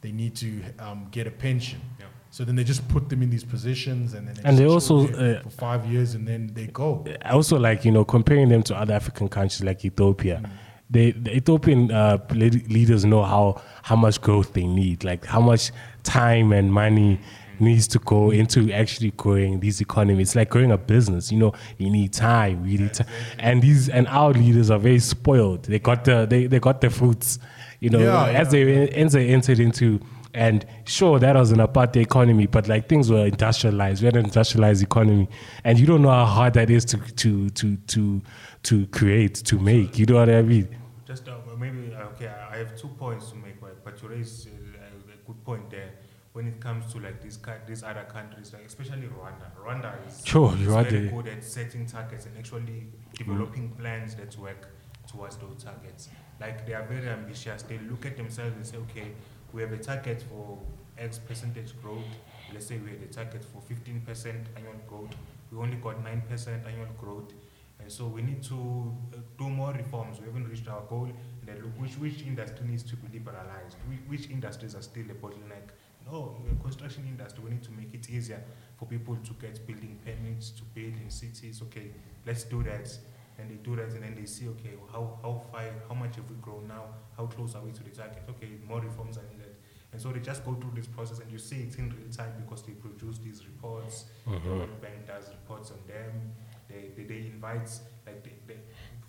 they need to um, get a pension. Yeah. So then they just put them in these positions, and then they And they also, uh, for five years, and then they go. also like you know comparing them to other African countries like Ethiopia. They, the Ethiopian uh, le- leaders know how how much growth they need, like how much time and money needs to go into actually growing these economies. It's like growing a business. You know, you need time, you need time, and these and our leaders are very spoiled. They got the they, they got the fruits. You know, Yeah, as they as they entered into. And sure, that was an apartheid economy, but like things were industrialized. We had an industrialized economy, and you don't know how hard that is to to to to to create to make. You know what I mean? Just uh, maybe uh, okay. I have two points to make, but, but you raise uh, a good point there. When it comes to like these these other countries, like especially Rwanda, Rwanda is, Sure, is very good at setting targets and actually developing plans that work towards those targets. Like they are very ambitious. They look at themselves and say, okay, we have a target for X percentage growth. Let's say we had a target for 15% annual growth. We only got 9% annual growth. And so we need to uh, do more reforms. We haven't reached our goal. And then look which, which industry needs to be liberalized, which, which industries are still a bottleneck. No, the construction industry, we need to make it easier for people to get building permits to build in cities. Okay, let's do that. And they do that, and then they see, okay, how, how far, how much have we grown now? How close are we to the target? Okay, more reforms are needed. And so they just go through this process, and you see it in real time because they produce these reports. The World Bank does reports on them. They, they, they invite, like, they, they,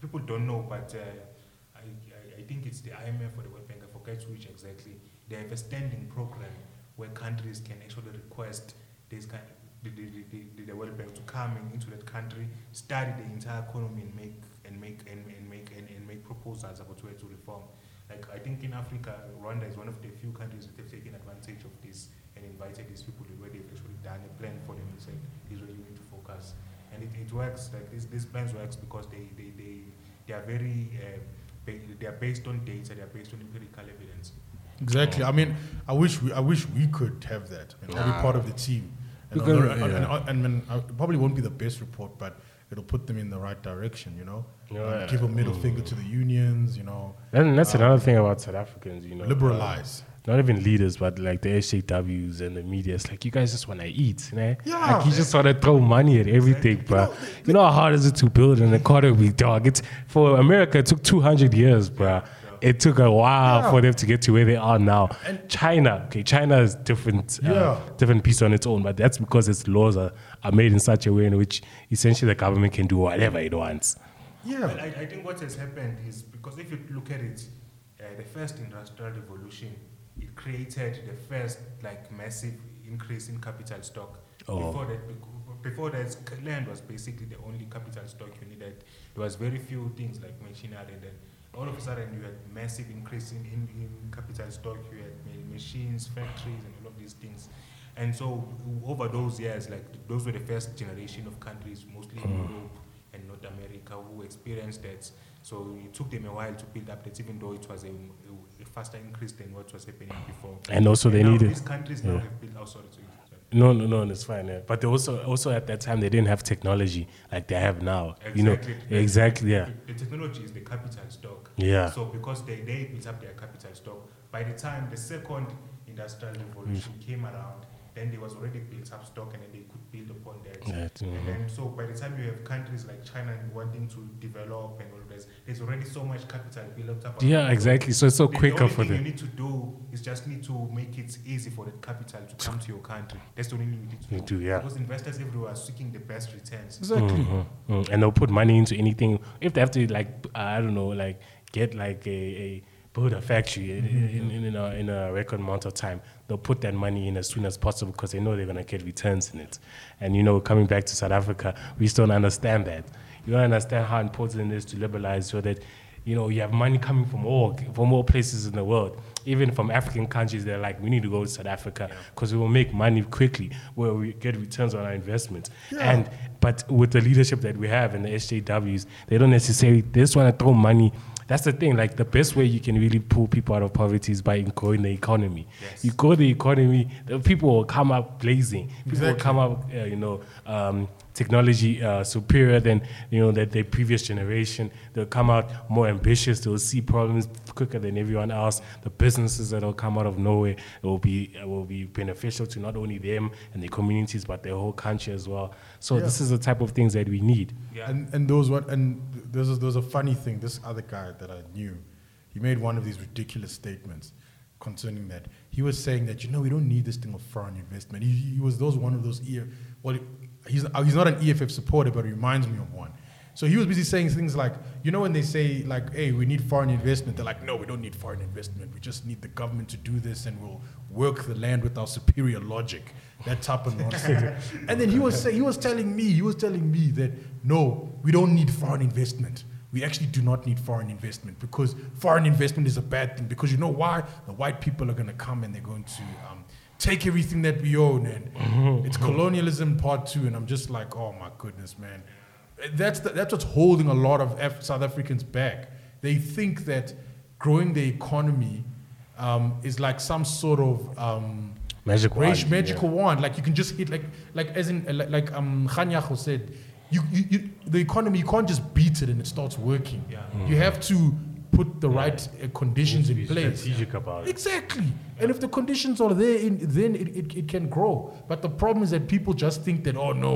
people don't know, but uh, I, I, think it's the IMF or the World Bank, I forget which exactly. They have a standing program where countries can actually request this kind the, the, the, the, World Bank to come in, into that country, study the entire economy and make and make and, and make and, and make proposals about where to reform. Like I think in Africa, Rwanda is one of the few countries that have taken advantage of this and invited these people where they've actually done a plan for them and said, "This is where you need to focus." And it, it works. Like this, these plans works because they they, they, they are very uh, ba- they are based on data. They are based on empirical evidence. Exactly. I mean, I wish we, I wish we could have that. I mean, I'll be part of the team. And, Because- although- and, yeah. and, and, and uh, probably won't be the best report, but it'll put them in the right direction. You know, Yeah. Um, give a middle finger to the unions. You know, And that's another thing about South Africans, you know. liberalize. Not even leaders, but like the SJWs and the media. It's like you guys just want to eat, you know? Yeah. Like you just want to throw money at everything, bro. You know how hard is it to build an economy, dog? It's for America. It took two hundred years, bro. It took a while Yeah. for them to get to where they are now. And China, okay, China is different, uh, Yeah. different piece on its own, but that's because its laws are, are made in such a way in which essentially the government can do whatever it wants. Yeah. Well, I, I think what has happened is because if you look at it, uh, the first industrial revolution, it created the first like massive increase in capital stock. Oh. Before that, before that, land was basically the only capital stock you needed. There was very few things like machinery. And then all of a sudden, you had massive increase in, in, in capital stock. You had machines, factories, and all of these things. And so over those years, like those were the first generation of countries, mostly in mm. Europe and North America, who experienced that. So it took them a while to build up that, even though it was a faster increase than what was happening before. And also they needed- These countries now have built. Oh, sorry, sorry. No, no, no, it's fine. Yeah. But they also, also at that time, they didn't have technology like they have now. You know, Exactly. exactly. Yeah. The, the technology is the capital stock. Yeah. So because they, they built up their capital stock, by the time the second industrial revolution Mm. came around, then there was already built up stock and then they could build upon that. That, mhm. And then so by the time you have countries like China wanting to develop and all of there's already so much capital built up. Yeah, exactly. So it's so The- the quicker only for thing You them. need to do is just need to make it easy for the capital to come to your country. That's the only thing you need to You do. do, yeah. Because investors everywhere are seeking the best returns. Exactly. Mhm, mhm. And they'll put money into anything. If they have to, like, I don't know, like, get like a, a build a factory in, in, in, in, a, in a record amount of time, they'll put that money in as soon as possible because they know they're going to get returns in it. And, you know, coming back to South Africa, we still don't understand that. You don't understand how important it is to liberalize so that, you know, you have money coming from all, from all places in the world. Even from African countries, they're like, we need to go to South Africa because we will make money quickly where we get returns on our investments. And but with the leadership that we have and the SJWs, they don't necessarily they just want to throw money. That's the thing. Like the best way you can really pull people out of poverty is by growing the economy. You grow the economy, the people will come up blazing. People will come up, uh, you know, um, technology uh, superior than you know that their previous generation. They'll come out more ambitious. They'll see problems quicker than everyone else. The businesses that'll come out of nowhere will be uh, will be beneficial to not only them and their communities but their whole country as well. So this is the type of things that we need. Yeah. And and those what and there's a, there was a funny thing. This other guy that I knew, he made one of these ridiculous statements concerning that. He was saying that you know we don't need this thing of foreign investment. He, he was those one of those E. Well, he's uh, he's not an EFF supporter, but he reminds me of one. So he was busy saying things like, you know, when they say like, "Hey, we need foreign investment," they're like, "No, we don't need foreign investment. We just need the government to do this, and we'll work the land with our superior logic." That type of nonsense. and then he was say, he was telling me, he was telling me that no, we don't need foreign investment. We actually do not need foreign investment because foreign investment is a bad thing. Because you know why? The white people are going to come and they're going to um, take everything that we own, and it's colonialism part two. And I'm just like, oh my goodness, man. That's the, that's what's holding a lot of Af- South Africans back. They think that growing the economy um, is like some sort of um, Magic Rage wand, magical wand. Like you can just hit like like as in like, like um Khanyago said, you, you, you the economy you can't just beat it and it starts working. Yeah. You have to put the right uh, conditions in place. strategic about it. Exactly. And if the conditions are there, in, then it, it, it can grow. But the problem is that people just think that, oh no,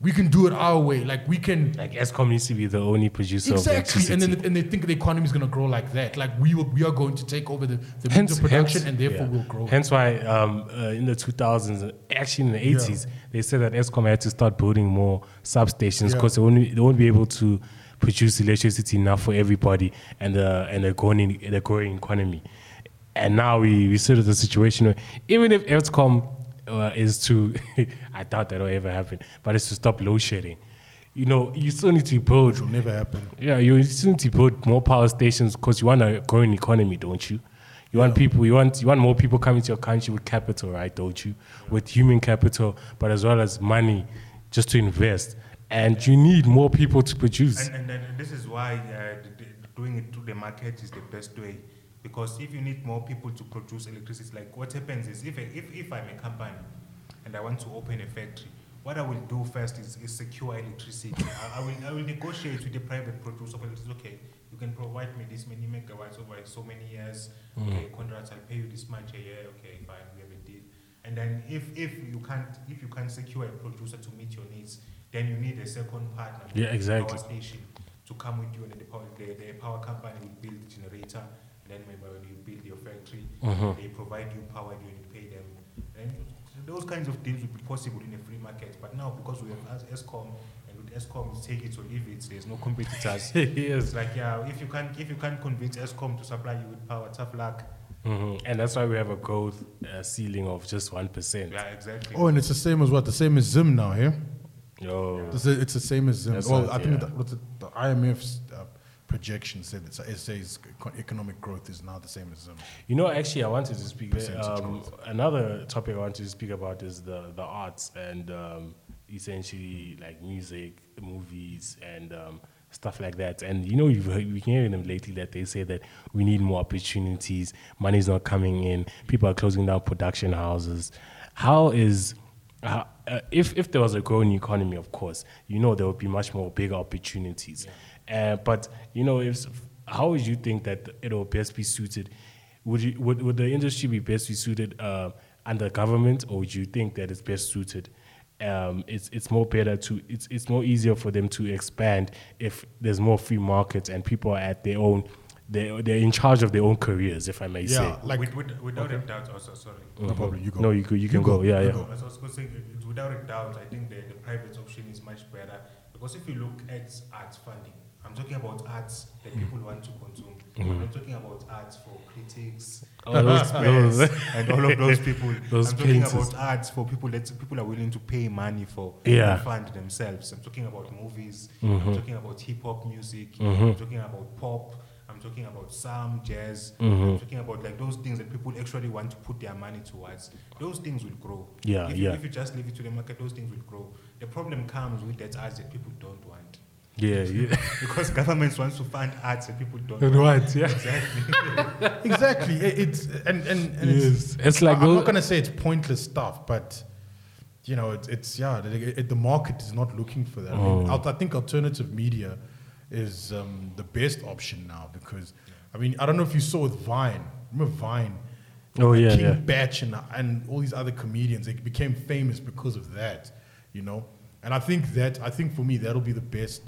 we can do it our way. Like we can. Like Eskom needs to be the only producer of Exactly, and electricity. then and they think the economy is going to grow like that. Like we will, we are going to take over the, the Hence, production, hence- and therefore yeah. we'll grow. Hence why um, uh, in the 2000s, actually in the 80s, they said that Eskom had to start building more substations Yeah. because they, won't, they won't be able to produce electricity enough for everybody and the and the growing the growing economy. And now we we sit at the situation where even if Eskom uh, is to, I doubt that'll ever happen, but it's to stop load shedding. You know, you still need to build It will never happen. yeah, you still need to build more power stations because you want a growing economy, don't you? You want people, you want you want more people coming to your country with capital, right? Don't you? With human capital, but as well as money, just to invest. And you need more people to produce. And, and, and this is why uh, doing it through the market is the best way. Because if you need more people to produce electricity, like what happens is if, if, if I'm a company and I want to open a factory, what I will do first is, is secure electricity. I, I, will, I will negotiate with the private producer of electricity. Okay, you can provide me this many megawatts over so many years. Okay, contracts, I'll pay you this much a year. Okay, fine, we have a deal. And then if, if you can't if you can't secure a producer to meet your needs, then you need a second partner. Yeah, exactly. Power station to come with you, and the power the, the power company will build the generator. And then maybe when you build your factory, Mhm. they provide you power, you need to pay them. And those kinds of deals would be possible in a free market. But now because we have as Eskom and with Eskom it's take it or leave it, there's no competitors. yes. It's like yeah, if you can't if you can't convince Eskom to supply you with power, tough luck. Mhm. And that's why we have a growth uh, ceiling of just 1%. Yeah, exactly. Oh, and it's the same as what? The same as Zim now, yeah? Yo. It's, the- it's the same as Zim. That's well, right, I think yeah. the, what's it, the IMF's uh, projection said that SA's eco- economic growth is now the same as Zim. You know, actually, I wanted to speak. Um, another topic I wanted to speak about is the the arts and um, essentially like music, movies, and um, stuff like that. And you know, you've heard, we can hear them lately that they say that we need more opportunities. Money's not coming in. People are closing down production houses. How is uh, uh, if if there was a growing economy, of course, you know there would be much more bigger opportunities. Uh, but you know, if how would you think that it will best be suited? Would you would, would the industry be best be suited uh, under government, or would you think that it's best suited? Um, it's it's more better to it's it's more easier for them to expand if there's more free markets and people are at their own they they're in charge of their own careers, if I may say. Yeah, like with, with, without a doubt, also sorry. no problem. You go. No, you go- you can go. Yeah, you yeah. go. As I was going to say, without a doubt, I think the, the private option is much better because if you look at arts funding, I'm talking about arts that Mm. people want to consume. I'm not talking about arts for critics, All those- those- and all of those people. Those I'm talking painters. about arts for people that people are willing to pay money for Yeah. and fund themselves. I'm talking about movies. Mm-hmm. I'm talking about hip hop music. I'm talking about pop. I'm talking about some jazz. Mm-hmm. I'm talking about like those things that people actually want to put their money towards. Those things will grow. Yeah, if you, yeah. If you just leave it to the market, those things will grow. The problem comes with that arts that people don't want. Yeah, yeah. because governments want to fund arts that people don't And want. what? Yeah. Exactly. exactly. It's and and, and it's, Yes. It's like I- I'm not gonna say it's pointless stuff, but you know, it's, it's yeah, the, it, the market is not looking for that. I, Oh. mean, I think alternative media is um, the best option now because I mean, I don't know if you saw with Vine. Remember Vine? Oh, yeah, King yeah. Batch and and all these other comedians. They became famous because of that. You know, and I think that I think for me that'll be the best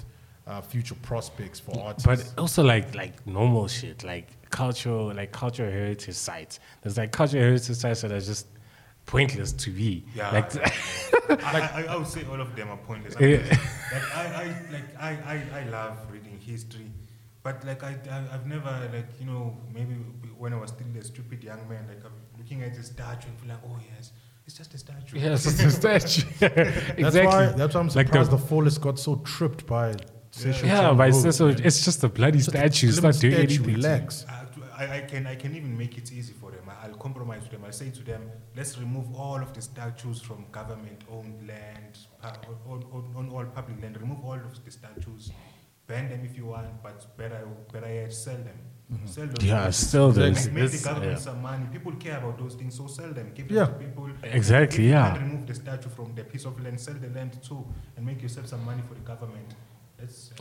uh, future prospects for artists. But also like like normal shit, like cultural like cultural heritage sites. There's like cultural heritage sites that are just pointless to be. Yeah. Like I, I, I would say all of them are pointless. I Yeah. like I, I like I, I, I love reading history, but like I, I I've never like you know maybe when I was still a stupid young man like I'm looking at this statue and feel like oh yes it's just a statue. yes, it's a statue. exactly. That's why that's why I'm Like surprised the- the, Flawless got so tripped by Cecil yeah, Chan but it's, Road, just, so- man. it's just a bloody Just statue. It's little not doing statue, anything. Relax. I, I, I can I can even make it easy for them. I- I'll compromise with them. I'll say to them, let's remove all of the statues from government-owned land, pu- on, on, on all public land. Remove all of the statues, ban them if you want, but better better yet, sell them. Mm-hmm. Sell those Yeah, statues. sell them. Make, make the government yeah. some money. People care about those things, so sell them. Give them Yeah. to people. Exactly, If you yeah. can't remove the statue from the piece of land, sell the land too, and make yourself some money for the government.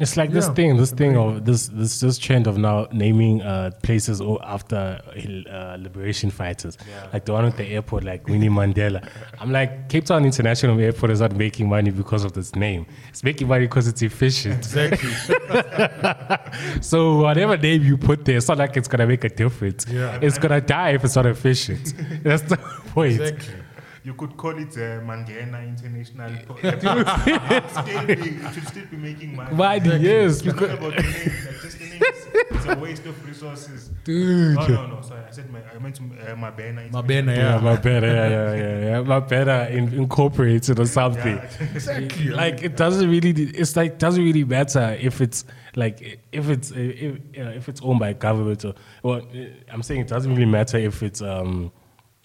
It's like this Yeah, thing, this thing of this this this trend of now naming uh, places after uh, liberation fighters, Yeah. like the one at the airport, like Winnie Mandela. I'm like Cape Town International Airport is not making money because of this name. It's making money because it's efficient. Exactly. So whatever name you put there, it's not like it's gonna make a difference. Yeah. It's gonna die if it's not efficient. That's the point. exactly. You could call it uh, Mangena International. Po- it, should still be, it should still be making money. Money, yes, It's not because about the name. Like just the name is it's a waste of resources. dude. Oh no no sorry I said my I meant to uh, Mabena. Mabena, Yeah, yeah. my better, yeah, yeah, yeah, yeah. My better in, incorporated or something. exactly. like it doesn't really it's like doesn't really matter if it's like if it's if, uh, if it's owned by government or well uh, i'm saying it doesn't really matter if it's um i-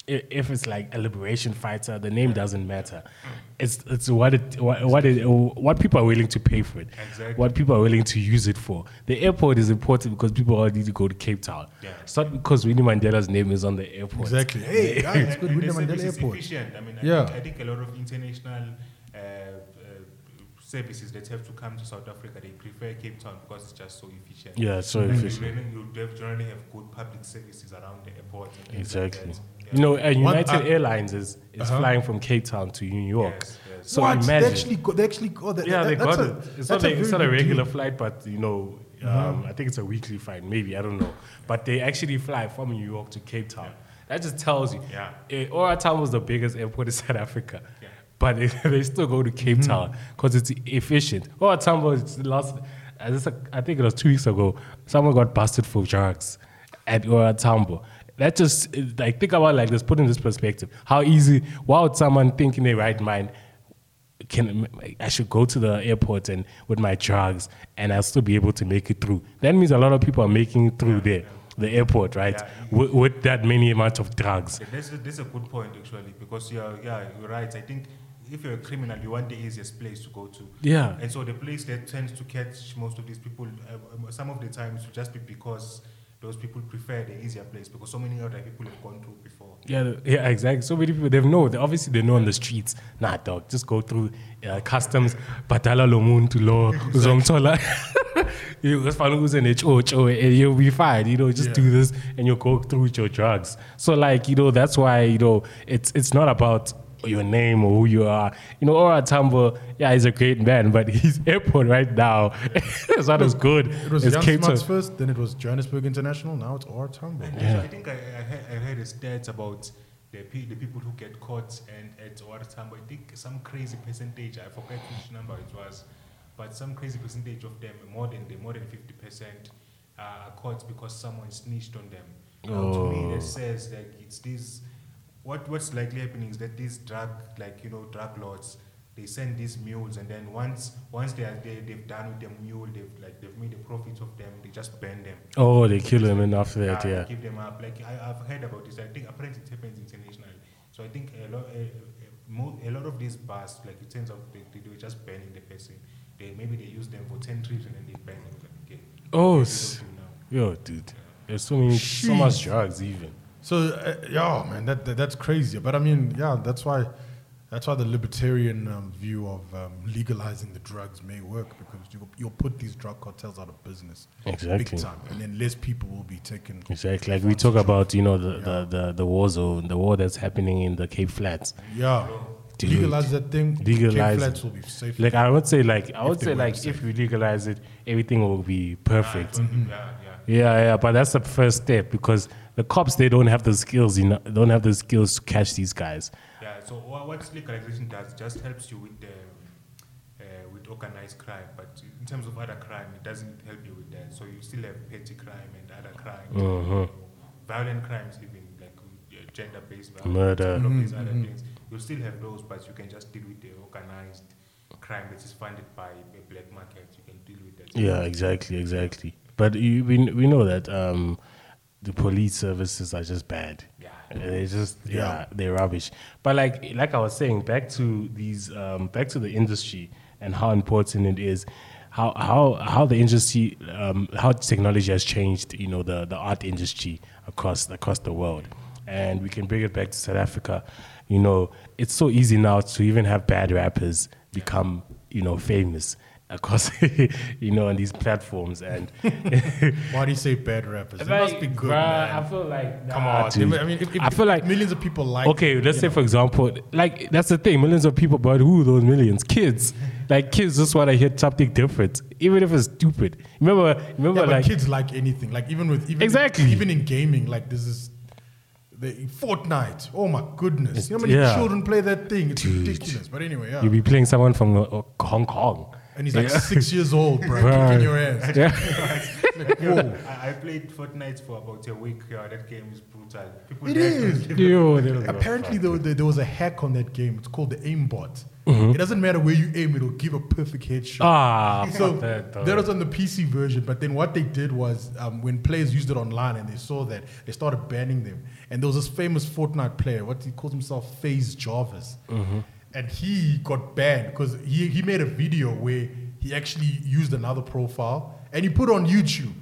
if it's like a liberation fighter the name doesn't matter it's it's what it what what, it, what people are willing to pay for it Exactly. what people are willing to use it for the airport is important because people all need to go to cape town Yeah. it's not because winnie mandela's name is on the airport Exactly. Hey, guys, it's good. and William Mandela is Airport. efficient. I mean, I, Yeah. think, I think a lot of international uh, uh, services that have to come to South Africa, they prefer Cape Town because it's just so efficient. yeah so Like, efficient You, have generally have good public services around the airport. and things like Exactly. that. Yeah. You know, uh, One- United uh, Airlines is, is Uh-huh. flying from Cape Town to New York. Yes, yes. So what? imagine. They actually got, they actually got that. yeah, that- they got a- it. It's not, a, it's not a regular deal. flight, but you know, um, Uh-huh. I think it's a weekly flight. Maybe I don't know, but they actually fly from New York to Cape Town. That just tells you. Yeah. Eh, Ora Town was the biggest airport in South Africa. Yeah. But they, they still go to Cape Mm-hmm. Town because it's efficient. Ora Town was last, uh, I think it was two weeks ago, someone got busted for drugs at Ora Tambo. That just, like, think about like this, put in this perspective. How easy, why would someone think in their right mind, can I should go to the airport and with my drugs and I'll still be able to make it through. That means a lot of people are making it through there, the airport, right? Yeah. With, with that many amount of drugs. Yeah, that's, a, that's a good point actually because you're yeah you're right. I think if you're a criminal, you want the easiest place to go to. Yeah. And so the place that tends to catch most of these people, uh, um, some of the times, will just be because those people prefer the easier place because so many other people have gone through before. Yeah, yeah, exactly. So many people they know. They obviously they know on the streets. Nah, dog, just go through uh, customs. Batala lo muntu lo uzomthola. You just find who's in and you'll be fine. You know, just do this and you'll go through with your drugs. So like you know, that's why you know it's it's not about your name or who you are. You know, Ora Tambo, yeah, he's a great man, but his airport right now is not as good It was as Jan Cape Town. First, then it was Johannesburg International, now it's R Tambo. Yeah. I think I, I, heard, I heard a stats about the, pe- the people who get caught and at Waratambo. I think some crazy percentage, I forget which number it was, but some crazy percentage of them, more than the more than fifty percent, uh, are caught because someone snitched on them. Now, to me, Oh. that says like it's these. What what's likely happening is that these drug like you know drug lords they send these mules and then once once they are they, they've done with the mule they've like they've made a profit of them they just burn them Oh, they kill them and after that, yeah, yeah. Give them up. Like I, I've heard about this. I think apparently it happens internationally. So I think a lot, a, a, a lot of these bars, like it turns out they, they do just burning the person. They maybe they use them for ten trips and then they burn them. Okay. Oh, They s- don't do now. yo, dude. There's so many, so much drugs, even. So uh, yeah, man, that, that that's crazy. But I mean, yeah, that's why that's why the libertarian um, view of um, legalizing the drugs may work because you you'll put these drug cartels out of business, Exactly. big time, and then less people will be taken. Exactly. Like we talk about, you know, the, the, the, the war zone, the war that's happening in the Cape Flats. Yeah, Dude. legalize that thing. Legalize Cape it. Flats will be safe. Like I would say, like I would say, like safe. if we legalize it, everything will be perfect. Yeah, yeah. Yeah, yeah, but that's the first step because the cops they don't have the skills, you know, don't have the skills to catch these guys. Yeah. So what, what legalization does just helps you with the uh, with organized crime, but in terms of other crime, it doesn't help you with that. So you still have petty crime and other crime, Mhm. violent crimes, even like uh, gender-based violence, Murder. all of these other things. You still have those, but you can just deal with the organized crime that is funded by the black market. You can deal with that. Yeah, exactly, exactly. But you, we we know that um, the police services are just bad. Yeah. They just yeah, Yeah. they're rubbish. But like like I was saying, back to these um, back to the industry and how important it is. How, how, how the industry um, how technology has changed you know the, the art industry across across the world and we can bring it back to South Africa you know it's so easy now to even have bad rappers become you know famous across you know on these platforms and Why do you say bad rappers? It must be good, bruh, man. I feel like Come on, dude. I mean, if, if I feel like millions of people like. okay, let's say for example, like that's the thing, millions of people, but who those millions? Kids. Like kids just want to hear something different, even if it's stupid. Remember, remember, Yeah, like kids like anything. Like even with even Exactly. even in gaming, like this is the Fortnite. Oh my goodness! You know how many yeah. children play that thing? It's Dude. ridiculous. But anyway, yeah. you'll be playing someone from uh, Hong Kong. And he's like six years old, bro, Bruh. kicking your ass. Yeah. Whoa. I, I played Fortnite for about a week. Yeah, that game is brutal. People It die is. from- Yo, they don't give a Apparently, though, there, there was a hack on that game. It's called the aimbot. Mm-hmm. It doesn't matter where you aim; it'll give a perfect headshot. Ah, so that, that was on the PC version. But then what they did was, um, when players used it online and they saw that, they started banning them. And there was this famous Fortnite player, what he calls himself, FaZe Jarvis, Mm-hmm. And he got banned because he he made a video where he actually used another profile and he put it on YouTube,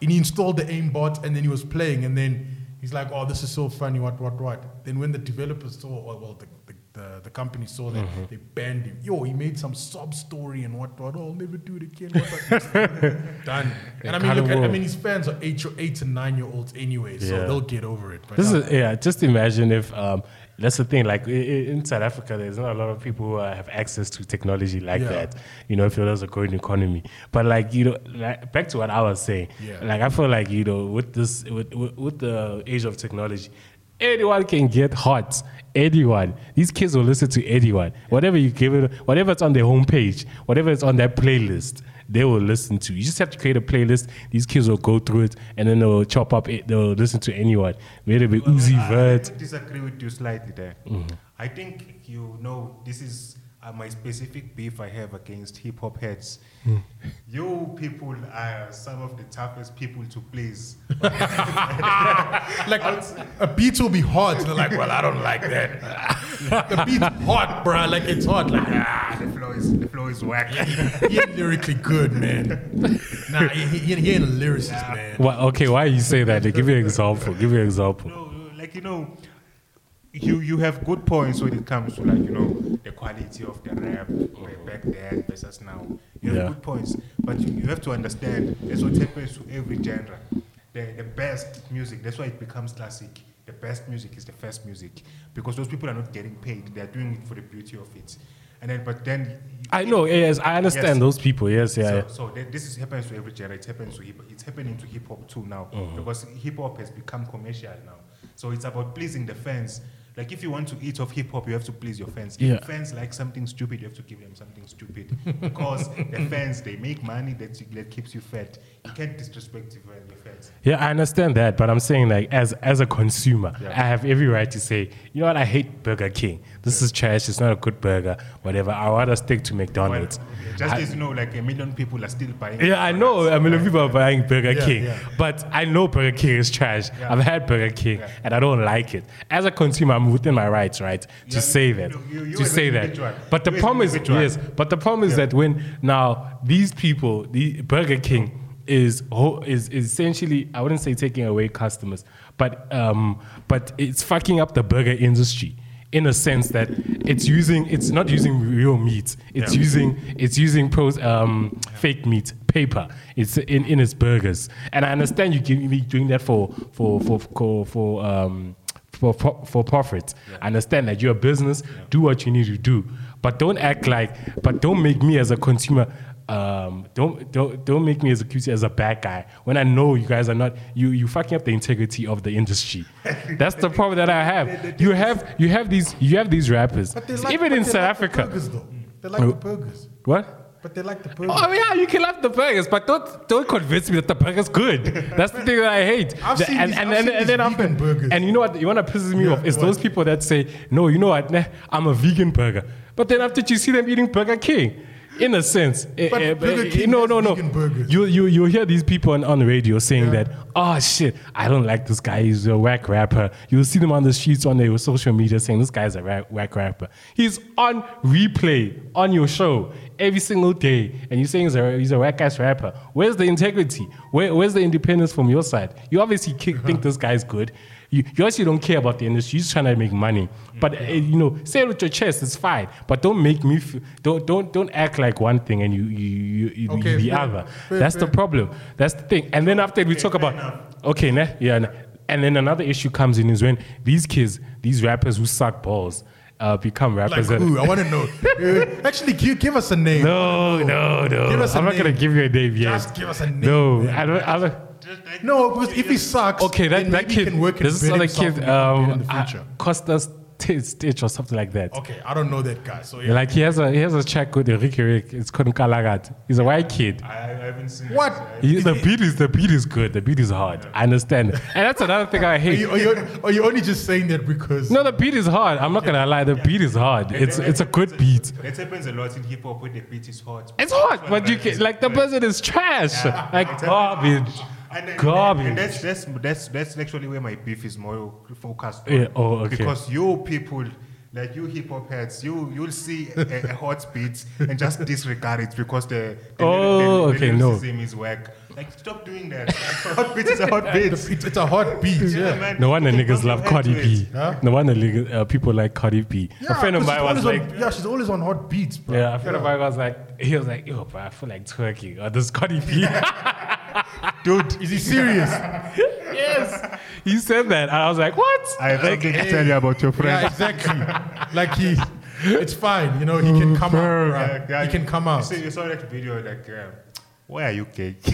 and he installed the aimbot, and then he was playing, and then. He's like, oh, this is so funny, what, what, what. Then when the developers saw, or well, the, the, the, the company saw that, Mm-hmm. they banned him. Yo, he made some sob story and what, what. Oh, I'll never do it again. What, what. Done. And I mean, look, at, I mean, his fans are eight, eight and nine year olds anyway, so Yeah. they'll get over it. But This is yeah. Just imagine if um, that's the thing. Like in South Africa, there's not a lot of people who uh, have access to technology like Yeah. that. You know, if it was a growing economy. But like you know, like, back to what I was saying. Yeah. Like I feel like you know, with this, with, with, with the age of technology, anyone can get hot. Anyone. These kids will listen to anyone. Whatever you give it, whatever it's on their homepage, whatever it's on their playlist, they will listen to. You just have to create a playlist. These kids will go through it, and then they'll chop up. It, they'll listen to anyone. Whether it be Uzi I- I disagree with you slightly there. Mm-hmm. I think you know this is uh, my specific beef I have against hip hop heads. Hmm. You people are some of the toughest people to please. like a, a beat will be hot. They're like, well, I don't like that. the beat's hot, bruh. Like it's hot. Like, ah, the flow is the flow is whack. he ain't lyrically good, man. Nah, he, he, he ain't a lyricist, man. Why, okay, why you say that? Give me an example. Give me an example. no, like you know, you you have good points when it comes to like you know the quality of the rap back then versus now. You have Yeah. good points, but you, you have to understand that's what happens to every genre. The the best music, that's why it becomes classic. The best music is the first music because those people are not getting paid; they are doing it for the beauty of it. And then, but then you- I know. Yes, I understand Yes. those people. Yes, yeah. so, so th- this is happens to every genre. It happens to hip. It's happening to hip hop too now Mm-hmm. because hip hop has become commercial now. So it's about pleasing the fans Like if you want to eat off hip hop, you have to please your fans. If Yeah. fans like something stupid, you have to give them something stupid because the fans they make money that that keeps you fed. You can't disrespect your. Yeah, I understand that, but I'm saying like as as a consumer, Yeah. I have every right to say, you know what, I hate Burger King. This is trash. It's not a good burger. Whatever. I rather stick to McDonald's. Well, just I- as you know, like a million people are still buying. yeah, I know. A million people are buying Burger Yeah, King, yeah. but I know Burger King is trash. Yeah. I've had Burger King, Yeah. and I don't like it. As a consumer, I'm within my rights, right, to Yeah, say that, you- you to say that. But the You as an problem is, yes, but the problem is that when now these people, the Burger King is is is essentially, I wouldn't say taking away customers, but um, but it's fucking up the burger industry in a sense that it's using it's not using real meat. It's Yeah. using it's using pros, um, fake meat paper. It's in, in its burgers. And i understand you give me doing that for for for for, for um for, for, for profit. I understand that you're a business. Do what you need to do. But don't act like but don't make me as a consumer um, don't don't don't make me as accused as a bad guy when I know you guys are not you you fucking up the integrity of the industry. That's the problem that I have. You have you have these you have these rappers But like, even in South like the Africa. burgers, though. They like Oh. the burgers. What? But they like the burgers. Oh yeah, you can love the burgers, but don't don't convince me that the burger's good. That's the thing that I hate. I've The- seen and, these- and, I've and, seen and then burgers. and you know what? You want to pisses me Yeah, off is what? those people that say, no, you know what? Nah, I'm a vegan burger, but then after you see them eating Burger King. In a sense, eh, But eh, Burger eh, King no, no, no. vegan burgers. You, you, you hear these people on, on the radio saying Yeah. that, oh shit, I don't like this guy. He's a whack rapper. You'll see them on the streets on their social media saying this guy's a whack, whack rapper. He's on replay on your show every single day, and you're saying he's a, he's a whack ass rapper. Where's the integrity? Where, where's the independence from your side? You obviously ki- think this guy's good. You, you actually don't care about the industry. You're just trying to make money. But uh, you know, say it with your chest. It's fine. But don't make me. F- don't don't don't act like one thing and you you you, you Okay, the fair, other. fair, That's the problem. That's the thing. And then after we talk about okay, nah, yeah, nah. and then another issue comes in is when these kids, these rappers who suck balls, uh, become rappers. that- who? I want to know. Uh, actually, give, give us a name. no, no, no. Give us a I'm not gonna give you a name yet. Just give us a name. No, I don't. I don't No, because if he sucks, Okay, that, then that maybe kid. he can work this is build other himself kid. and become Um, in the uh, future. Costas T- Titch or something like that. Okay, I don't know that guy. So yeah. Like he has a he has a track with Riky Rick. It's called Kalagat. He's a white kid. I, I haven't seen What? It. He, the beat is the beat is good. The beat is hard. I understand, and that's another thing I Are hate. you, are, you, are you only just saying that because? No, the beat is hard. I'm not gonna lie. The beat is hard. It's it's a good beat. It happens a lot in hip hop when the beat is hard. It's hard, but you can like the person is trash. Like garbage, And, and, garbage. and that's, that's that's that's actually where my beef is more focused on. Yeah, oh, okay. Because you people, like you hip hop heads, you you'll see a, a hot beat and just disregard it because the, the Oh, the, the okay, no. is whack. Like stop doing that. A hot beat is a hot beat. It's, it's a hot beat. Yeah. man. No wonder Okay, niggas bump love your head Cardi to B. it. Huh? No wonder niggas, uh, people like Cardi B. a friend of 'cause mine she's was always like, on, yeah, she's always on hot beats, bro. Yeah, a friend of mine was like, he was like, yo, bro, I feel like twerking. Or this Cardi B. Dude, is he serious? yes. He said that. And I was like, what? I have something to tell you about your friend. yeah, exactly. like he, it's fine. You know, he can come out. bro. Yeah, yeah, He can come you out. See, you saw that video, like, uh, why are you gay?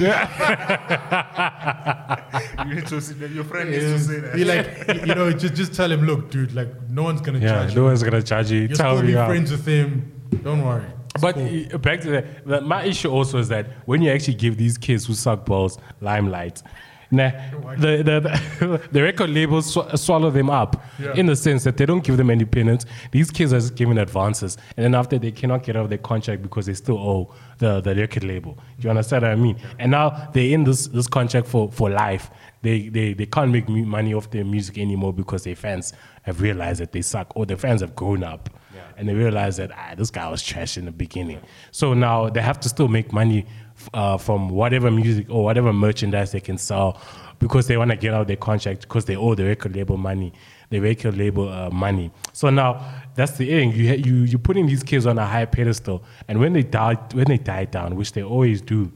you need to see, your friend needs to say that. Be like, you know, just just tell him, look, dude, like no one's gonna Yeah, charge no you. No one's going to charge you. You're Tell still me be out. friends with him. Don't worry. It's But cool. back to that, that, my issue also is that when you actually give these kids who suck balls limelight, nah, the, the, the record labels sw- swallow them up Yeah. in the sense that they don't give them any independence. These kids are just given advances, and then after they cannot get out of their contract because they still owe the, the record label. Do you understand what I mean? And now they're in this, this contract for, for life. They, they, they can't make money off their music anymore because their fans have realized that they suck, or their fans have grown up and they realize that ah, this guy was trash in the beginning. So now they have to still make money uh, from whatever music or whatever merchandise they can sell because they want to get out of their contract because they owe the record label money, the record label uh, money. So now that's the thing. You you you're putting these kids on a high pedestal, and when they die when they die down, which they always do,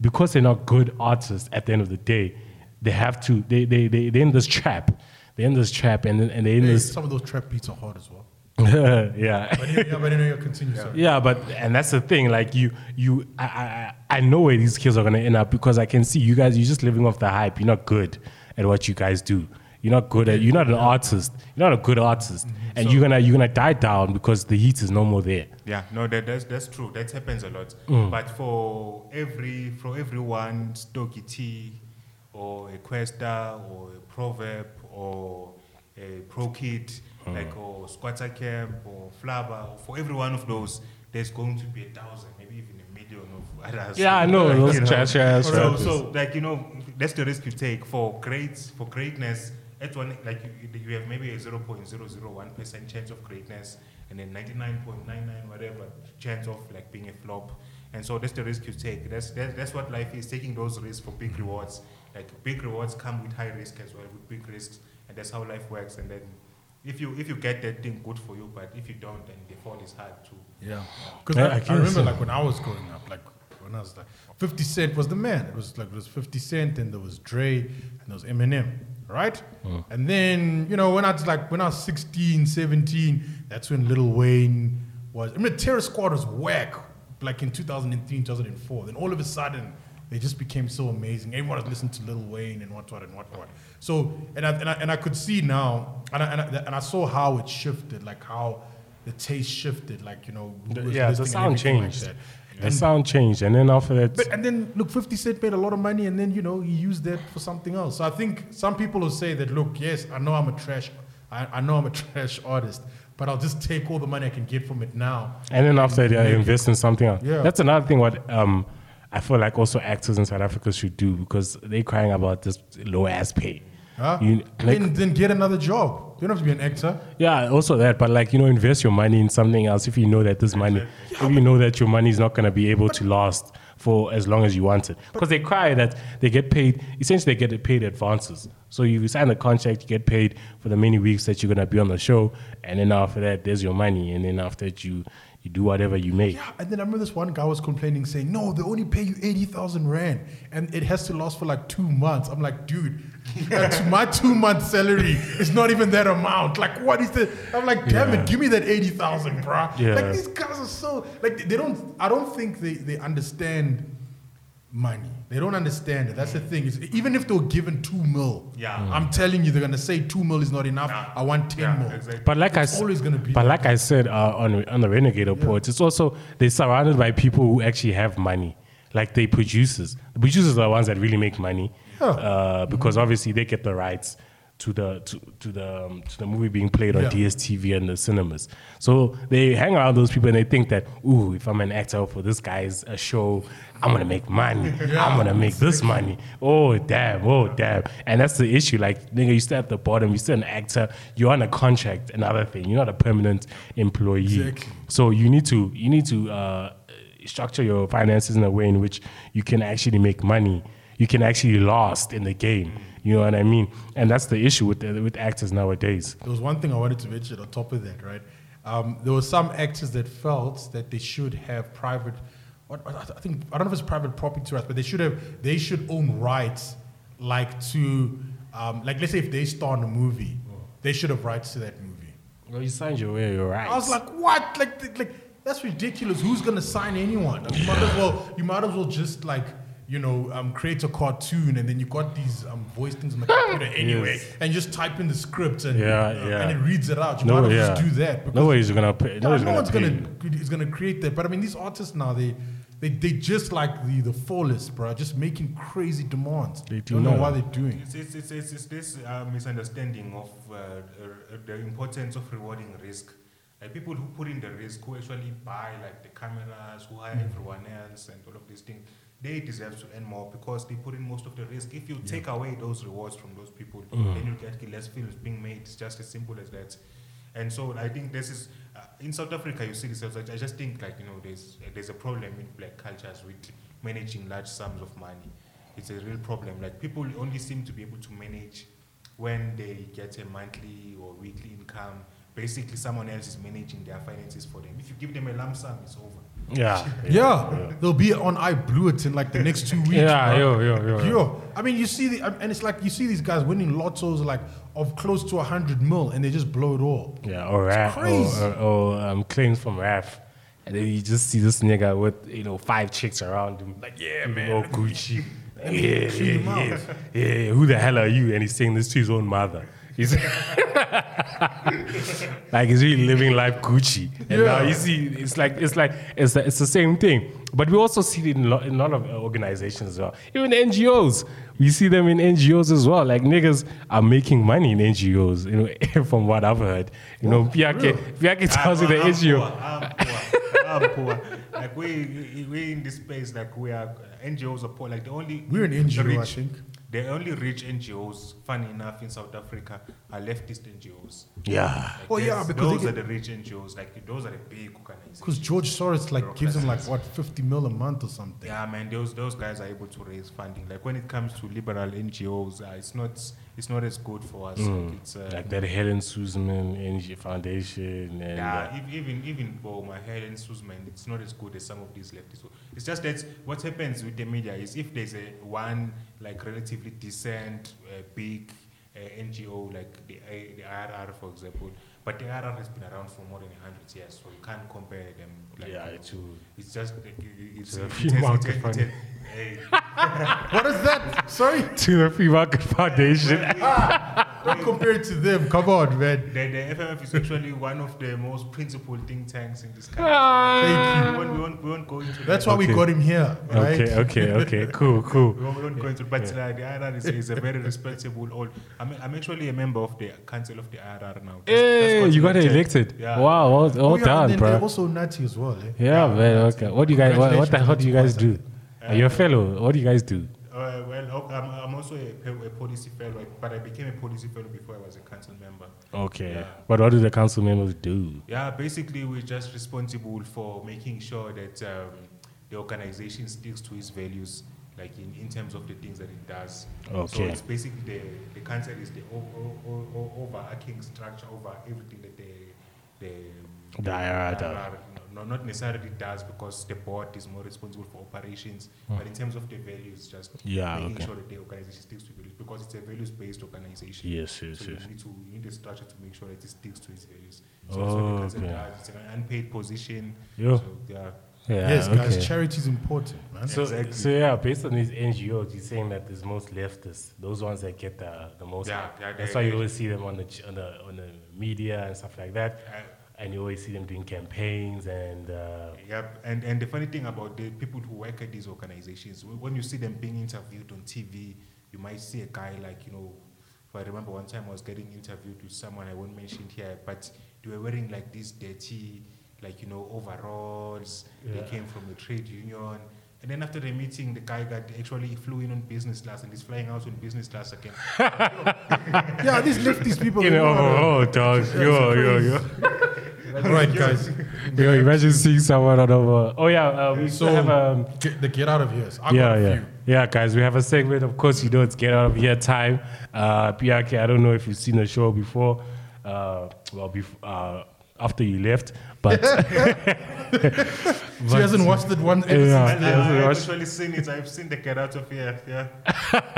because they're not good artists at the end of the day, they have to they they they they're in this trap. They're in this trap, and and they're in Hey, this some of those trap beats are hard as well. yeah. But yeah, but anyway, continue. sorry. Yeah, but and that's the thing. Like you, you, I, I, I know where these kids are gonna end up because I can see you guys. You're just living off the hype. You're not good at what you guys do. You're not good at. You're not an artist. You're not a good artist, and you're gonna you're gonna die down because the heat is no more there. Yeah, no, that, that's that's true. That happens a lot. Mm. But for every for everyone, Stogie T, or a Kwesta, or a Proverb, or a Pro Kid, Mm. like or Skwatta Kamp, or Flabba, for every one of those, there's going to be a thousand, maybe even a million of others. Yeah, I know, those You know. trash ass So, so like you know, that's the risk you take for greats for greatness. At one, like you, you have maybe a 0.001 percent chance of greatness, and then 99.99 whatever chance of like being a flop. And so that's the risk you take. That's that's, that's what life is: taking those risks for big rewards. Like big rewards come with high risk as well, with big risks, and that's how life works. And then if you if you get that thing, good for you. But if you don't, then the fall is hard too. Yeah, because Yeah, I, I I, remember so. like when I was growing up, like when I was like, Fifty Cent was the man. It was like it was Fifty Cent, and there was Dre, and there was Eminem, right? And then you know when I was like when I was 16, 17, that's when Lil Wayne was. I mean, Terror Squad was whack, like in 2003, 2004. Then all of a sudden. They just became so amazing. Everyone was listening to Lil Wayne and what what and what what. So and I, and I, and I could see now, and I, and, I, and I saw how it shifted, like how the taste shifted, like you know, yeah, the sound like changed. that. the sound changed, and then after that, but and then look, Fifty Cent made a lot of money, and then you know he used that for something else. So I think some people will say that, look, yes, I know I'm a trash, I, I know I'm a trash artist, but I'll just take all the money I can get from it now. And then after that, I invest in something else. Yeah. That's another thing what um, I feel like also actors in South Africa should do because they're crying about this low ass pay. Huh? You, like, then, then get another job. You don't have to be an actor. yeah, also that, but like you know, invest your money in something else if you know that this money, if you know that your money is not gonna be able to last for as long as you want it, because they cry that they get paid. Essentially, they get paid advances. So you sign a contract, you get paid for the many weeks that you're gonna be on the show, and then after that, there's your money, and then after that, you you do whatever you make. Yeah, and then I remember this one guy was complaining, saying, "No, they only pay you eighty thousand rand, and it has to last for like two months." I'm like, "Dude, that's my two month salary is not even that amount. Like, what is the?" I'm like, "Damn Yeah. it, give me that eighty thousand, bruh." Yeah. Like these guys are so like they don't. I don't think they they understand money. They don't understand it. That's the thing. Is even if they were given two mil, Yeah. I'm telling you, they're gonna say two mil is not enough. Nah. I want ten Yeah, more. exactly. But like I It's s- always gonna be But like like I said uh, on on the Renegade Reports, it's also they're surrounded by people who actually have money, like they producers. The producers are the ones that really make money, Yeah. uh, because obviously they get the rights to the to, to the um, to the movie being played on Yeah. DSTV and the cinemas. So they hang around those people and they think that, ooh, if I'm an actor for this guy's uh, show, I'm gonna make money. I'm gonna make this money. Oh damn, oh damn. And that's the issue. Like nigga, you stay at the bottom, you're still an actor, you're on a contract, another thing. You're not a permanent employee. Exactly. So you need to you need to uh, structure your finances in a way in which you can actually make money. You can actually last in the game. You know what I mean? And that's the issue with the, with actors nowadays. There was one thing I wanted to mention on top of that, right? Um, there were some actors that felt that they should have private. I think I don't know if it's private property rights, but they should have. They should own rights, like to, um, like let's say if they star in a movie, they should have rights to that movie. Well, you signed your way, your rights. I was like, what? Like, like that's ridiculous. Who's gonna sign anyone? You might as well. You might as well just like. You know, um, create a cartoon, and then you got these um, voice things on the computer anyway, Yes. and just type in the script, and Yeah, uh, yeah. and it reads it out. You no, might as well yeah. just do that. no way is gonna pay. No, yeah, one's no gonna one's gonna is gonna create that. But I mean, these artists now they they they just like the the fullest, bro, just making crazy demands. They do don't know not. why they're doing. It's, it's, it's, it's, it's this uh, misunderstanding of uh, uh, the importance of rewarding risk. Like people who put in the risk, who actually buy like the cameras, who hire everyone else, and all of these things, they deserve to earn more because they put in most of the risk. If you take away those rewards from those people, then you get less films being made. It's just as simple as that. And so I think this is uh, in South Africa. You see this. I I just think like you know, there's there's a problem in black cultures with managing large sums of money. It's a real problem. Like people only seem to be able to manage when they get a monthly or weekly income. Basically, someone else is managing their finances for them. If you give them a lump sum, it's over. Yeah. Yeah, they'll be on I Blew It in like the next two weeks. Yeah, bro. yo, yo, yo, yo. Yo, I mean, you see the, and it's like you see these guys winning lottos like of close to hundred mil, and they just blow it all. Yeah, or rap, or, crazy. or, or um, claims from rap, and then you just see this nigga with you know five chicks around him, like yeah, man, all Gucci, Yeah, yeah, yeah, yeah. Who the hell are you? And he's saying this to his own mother. He's like he's really living life Gucci. And now you see, it's like it's like it's the, it's the same thing. But we also see it in, lo- in a lot of organizations as well. Even NGOs, we see them in NGOs as well. Like niggas are making money in NGOs. You know, from what I've heard. You know, Piake, Piake tells you the I'm NGO. Poor, I'm poor. I'm poor. Like we we in this space, like we are NGOs are poor. Like the only We're an NGO, I think. The only rich NGOs, funny enough, in South Africa are leftist NGOs. Yeah. Like Oh, yeah, because those they are the rich NGOs. Like those are the big organizations. Because George Soros like gives him like what fifty mil a month or something. Yeah, man, those those guys are able to raise funding. Like when it comes to liberal NGOs, uh, it's not it's not as good for us. Like it's uh, Like that Helen Suzman NG Foundation and Yeah, uh, even even for my Helen and Suzman, it's not as good as some of these leftists. It's just that what happens with the media is if there's a one like relatively decent uh, big uh, NGO like the uh, the IRR for example, but the IRR has been around for more than hundred years, so you can't compare them. Like, Yeah, to- it's just like, it- it's a the it has- it has- it has- What is that? Sorry, to the Free Market Foundation. don't compare it to them. Come on, man. The, the FMF is actually one of the most principled think tanks in this country. Thank we, won't, we, won't, we won't go into That's that. why we got him here, right? Okay, okay, okay, cool, cool. We won't, we won't go into but uh, the IRR is, is a very respectable old. I'm, I'm actually a member of the council of the IRR now. Just- Hey, just you got elected. elected. Yeah. Wow, well, well Oh, yeah, and done, then bro. also nutty as well. Eh? Yeah, man. Okay. What do you guys? What, what the hell do you guys do? Are you a fellow? What do you guys do? Uh, well, I'm, I'm also a, a policy fellow, but I became a policy fellow before I was a council member. Okay. Yeah. But what do the council members do? Yeah, basically, we're just responsible for making sure that um, the organization sticks to its values, like in, in terms of the things that it does. Okay. So it's basically the, the council is the overarching structure over everything that the, the, The IRR does. IRR no, not necessarily does because the board is more responsible for operations, but in terms of the values, just Yeah, making okay. sure that the organization sticks to values because it's a values-based organization. Yes, yes, So yes. you need to you need a structure to make sure that it sticks to its values. So Oh, that's what okay. does. It's an unpaid position. Yo. So yeah. Yeah. yes, guys, charity is important, man. So, Exactly. so yeah, based on these NGOs, you're saying that there's most leftists, those ones that get the, the most. Yeah, yeah, That's they- why you they- always see them on the on the on the media and stuff like that, Uh, and you always see them doing campaigns and. Uh, Yep. And and the funny thing about the people who work at these organizations, when you see them being interviewed on TV, you might see a guy like you know. I remember one time I was getting interviewed with someone I won't mention here, but they were wearing like these dirty, like you know, overalls. Yeah. They came from a trade union. And then after the meeting, the guy got actually flew in on business class and he's flying out on business class again. Yeah, this lifts these people. you they know, know how to- oh, dog, yo, yo, yo. All right, guys. Yo, imagine seeing someone on over. Oh yeah, uh, we So have um, get, the get out of here. I yeah, yeah, few. yeah, guys. We have a segment. Of course, you know it's get out of here time. Uh, PRK, I don't know if you've seen the show before. Uh, well, bef- uh, after you left, but She hasn't watched it one episode. Yeah. I, Yeah, I, I've watch- actually seen it. I've seen the get out of here. Yeah.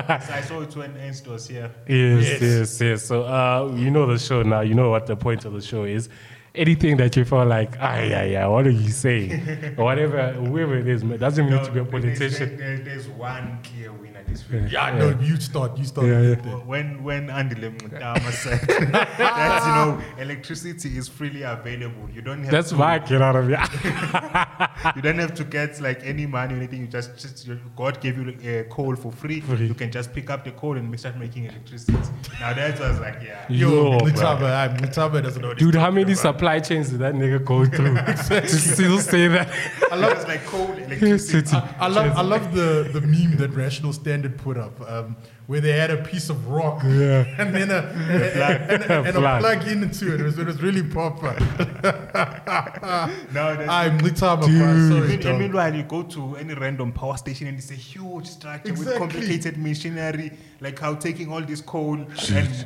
I saw it when Ernst was here. Yes, yes, yes. So uh, you know the show now. You know what the point of the show is. Anything that you feel like, ah, yeah, yeah, what are you saying? or whatever, whoever it is, man, doesn't mean No, to be a politician. There, there's one clear winner this week. Yeah, no, you start. You start. Yeah, yeah. When when Andile Mngxitama said that you know electricity is freely available, you don't have That's to, why I get out of here. you don't have to get like any money or anything. You just, just you- God gave you a coal for free. Free. You can just pick up the coal and start making electricity. now that was like yeah. Yo, Yo, bro. Mngxitama, ah, doesn't know Dude, how talking many about. supply chains did that nigga go through to still say that? I love it's like coal electricity. City. I love, I love the, the meme that Rational Standard put up, um, where they had a piece of rock Yeah. and then a, and, a, and a Plug. plug into it. It was, it was really proper. no, that's I'm Litaba, Dude. sorry, And, and dog. meanwhile, you go to any random power station and it's a huge structure with complicated machinery, like how taking all this coal and,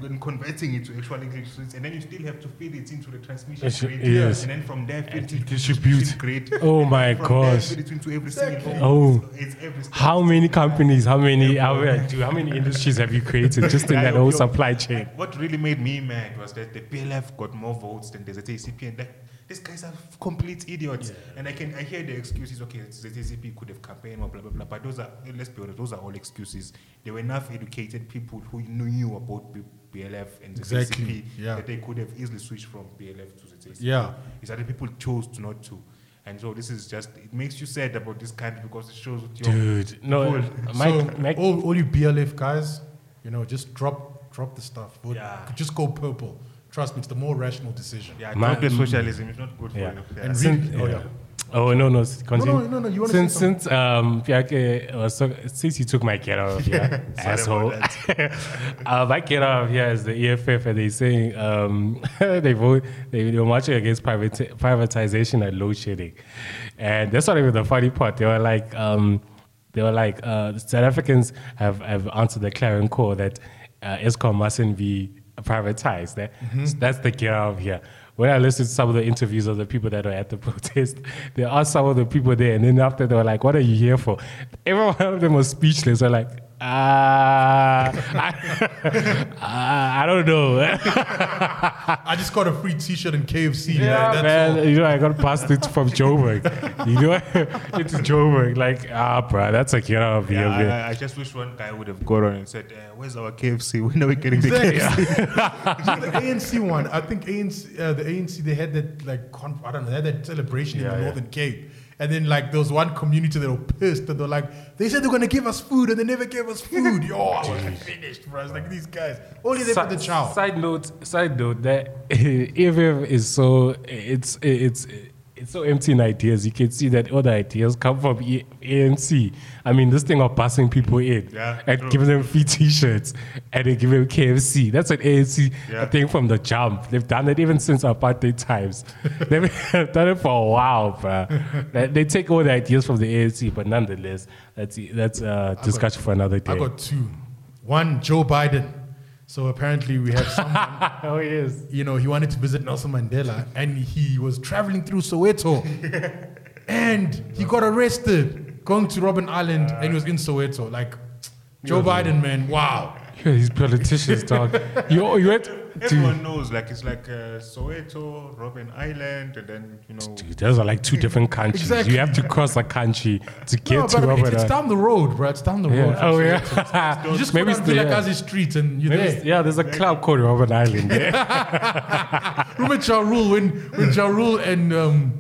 and converting it to actual electricity, and then you still have to feed it into the transmission Yes, grid, yes. and then from there feed it And into the distribute. distribution grid. Oh my gosh. feed it into every single Oh. it's every. How many companies, how many, how, dude, how many industries have you created just in Yeah, that whole supply chain? What really made me mad was that the BLF got more votes than the ZACP, and that, these guys are complete idiots. And I can I hear the excuses. Okay, the ZCP could have campaigned or blah blah blah. But those are let's be honest, those are all excuses. There were enough educated people who knew about BLF and the Exactly, ZCP yeah. that they could have easily switched from BLF to the ZCP. Yeah. It's that the people chose to not to. And so this is just it makes you sad about this country because it shows what your Dude, no, Cool. Uh, Mike, so Mike, all, all you BLF guys, you know, just drop drop the stuff. Vote- Yeah. Just go purple. Trust me, it's the more rational decision. yeah, My- drop the mm. socialism. It's not good Yeah. for you. Yeah. And Since- really, oh yeah. Oh no no continue. no, no, you wanna since since um Fiake was so, since you took my get out of here asshole. uh, my get out of here is the EFF and they saying um they vote they were marching against private privatization and load shedding, and that's not even the funny part. They were like um they were like uh South Africans have have answered the clarion call that uh, Eskom mustn't be privatized. That, Mm-hmm. That's the get out of here. When I listened to some of the interviews of the people that were at the protest, they asked some of the people there, and then after they were like, "What are you here for?" Every one of them was speechless. They're like, "Ah, I, I, I don't know." I just got a free T-shirt in KFC. yeah, like, that's man. all. You know, I got passed it from Joburg. You know, into Joburg. Like, ah, bro, that's a get out of here. Yeah. I, I just wish one guy would have got on and said, uh, "Where's our KFC? When are we getting the Exactly. KFC?" the ANC one, I think ANC, uh, the ANC, they had that like, conf- I don't know, they had that celebration in the yeah. Northern Cape. And then like there was one community that were pissed and they're like, they said they're gonna give us food and they never gave us food. Yo, I was finished, bro. I was like, these guys, only there for the Si- chow. Side note, side note that EFF is so it's it's it's so empty in ideas. You can see that all the ideas come from e- ANC. I mean, this thing of passing people in Yeah, and true. giving them free T-shirts and they give them KFC. That's an ANC Yeah. thing from the jump. They've done it even since apartheid times. They've done it for a while, bro. They, take all the ideas from the ANC, but nonetheless, that's that's a discussion for another day. I got two. One, Joe Biden. So apparently we have someone, oh yes. you know, he wanted to visit Nelson Mandela and he was traveling through Soweto and he got arrested going to Robben Island and he was in Soweto. Like, Joe Biden, man, wow. Yeah, these politicians, dog. You, you to. Everyone knows, like it's like uh, Soweto, Robben Island, and then you know. Dude, those are like two different countries. Exactly. You have to cross a country to get No, to but Robert it's, it's down the road, bro. It's down the road. Yeah. from Oh yeah. You just maybe go down it's the, like yeah. Gazi Street and you're Maybe there. yeah, there's a club called Robert Island. Yeah. Remember Ja Rule when when Ja Rule and um,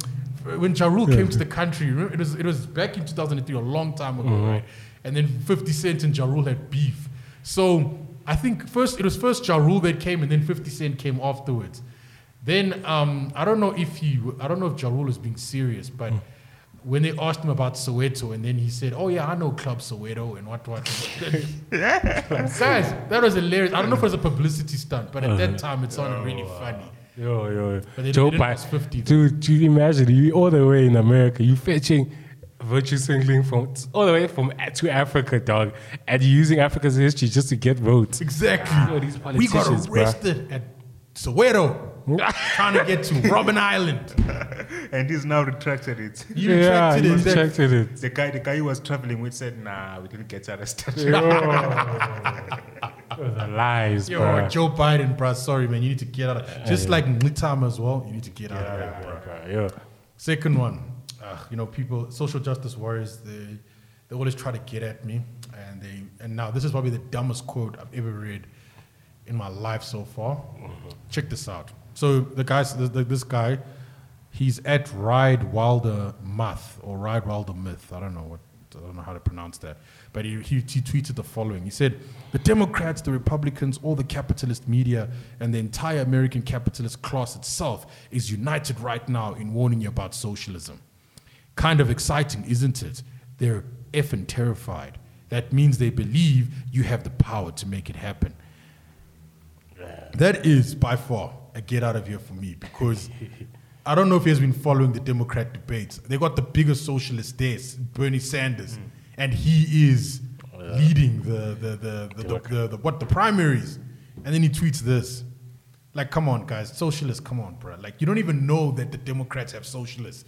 when Ja Rule came to the country? Remember, it was it was back in 2003, a long time ago, Mm-hmm. right? And then 50 Cent and Ja Rule had beef. So I think first it was first Ja Rule that came, and then 50 Cent came afterwards. Then um, I don't know if he I don't know if Ja Rule is being serious, but. Mm. When they asked him about Soweto, and then he said, "Oh yeah, I know Club Soweto and what what." Guys, that was hilarious. I don't know if it was a publicity stunt, but at that time it sounded really funny. Yo, yo. But they Joe did Biden. 50. Dude, do you imagine you all the way in America, you fetching virtue signaling from all the way from to Africa, dog, and you're using Africa's history just to get votes. Exactly. Yo, these we got politicians, bruh. arrested at Soweto, trying to get to Robben Island. and he's now retracted it. You yeah, retracted it. Retracted it. The guy, the guy who was traveling with said, "Nah, we didn't get arrested." Yo. The lies, Yo, bro. Joe Biden, bro. Sorry, man. You need to get out of Just like Nitam as well, you need to get out of there, bro. Yo. Second one, uh, you know, people, social justice warriors, they they always try to get at me, and they and now this is probably the dumbest quote I've ever read in my life so far. Check this out. So the guys, the, the, this guy, he's at Ride Wilder Myth or Ride Wilder Myth. I don't know what I don't know how to pronounce that, but he, he, he tweeted the following. He said, "The Democrats, the Republicans, all the capitalist media, and the entire American capitalist class itself is united right now in warning you about socialism. Kind of exciting, isn't it? They're effing terrified. That means they believe you have the power to make it happen." That is by far a get out of here for me because I don't know if he has been following the Democrat debates. They got the biggest socialist there, Bernie Sanders, hmm. and he is oh, leading the the the, the, the, the, the what the primaries. And then he tweets this. Like, come on, guys, socialists, come on, bro. Like, you don't even know that the Democrats have socialists.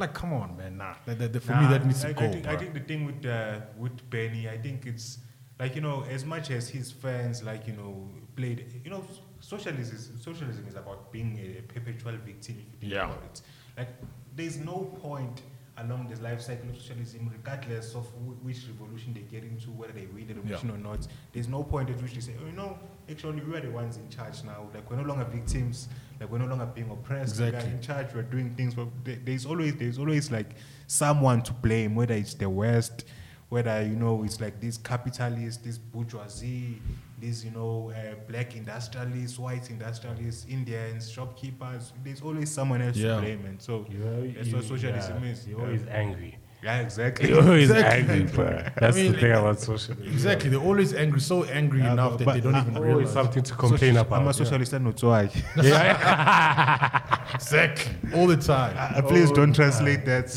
Like, come on, man. Nah, that, that- that- for me, that needs to I, go. I, think, I think the thing with uh, with Bernie, I think it's like you know, as much as his fans like you know played, you know, socialism is, socialism is about being a perpetual victim. If you think Yeah. about it, like there's no point along the life cycle of socialism, regardless of wh- which revolution they get into, whether they win the revolution or not. There's no point at which they say, oh, you know, actually we are the ones in charge now. Like we're no longer victims. Like we're no longer being oppressed. Exactly. We Exactly. are in charge. We're doing things. But there's always there's always like someone to blame, whether it's the West, whether you know it's like these capitalists, this bourgeoisie, these you know uh, black industrialists, white industrialists, Indians, shopkeepers. There's always someone else Yeah. to blame, and so You- that's you- what socialism yeah, is. You're Yeah. always angry. Yeah, exactly. You're always Exactly. angry, bro. That's mean, the thing about socialism. Exactly. They're always angry, so angry Yeah, enough but- that but they don't I- even Always realize. something to complain Soci- about. I'm a socialist and not why. Exactly. All the time. Uh, Please don't translate that.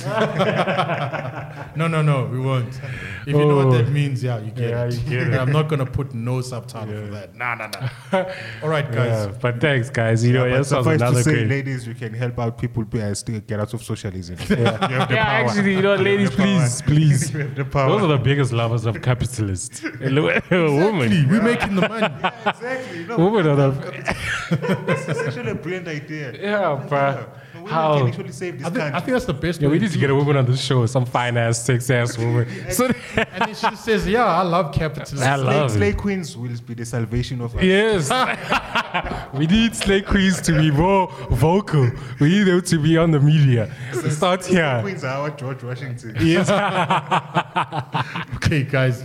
No, no, no, we won't. If you know what Oh. that means, yeah, you get Yeah, it. you get it. I'm not gonna put no subtitle for that. Nah, nah, nah. All right, guys. Yeah, but thanks, guys. You know, Yeah, but that was to say, great. ladies, you can help out people uh, still get out of socialism. Yeah, You have the yeah power. actually, you know, ladies, please, please. You have the power. Those are the biggest lovers of capitalists. Women. We're making the money. exactly. No, Women are the. it's actually a brilliant idea. Yeah, bruh. No, women How? can actually save this I think, I think that's the best Yeah, way we need to get a woman on the show, some fine ass, sex ass woman. So, And then she says, Yeah, I love capitalism. I love Slay it. queens will be the salvation of us. Yes. we need slay queens to be more vocal. We need them to be on the media. Start Slay here. queens are our George Washington. Yes. Okay, guys,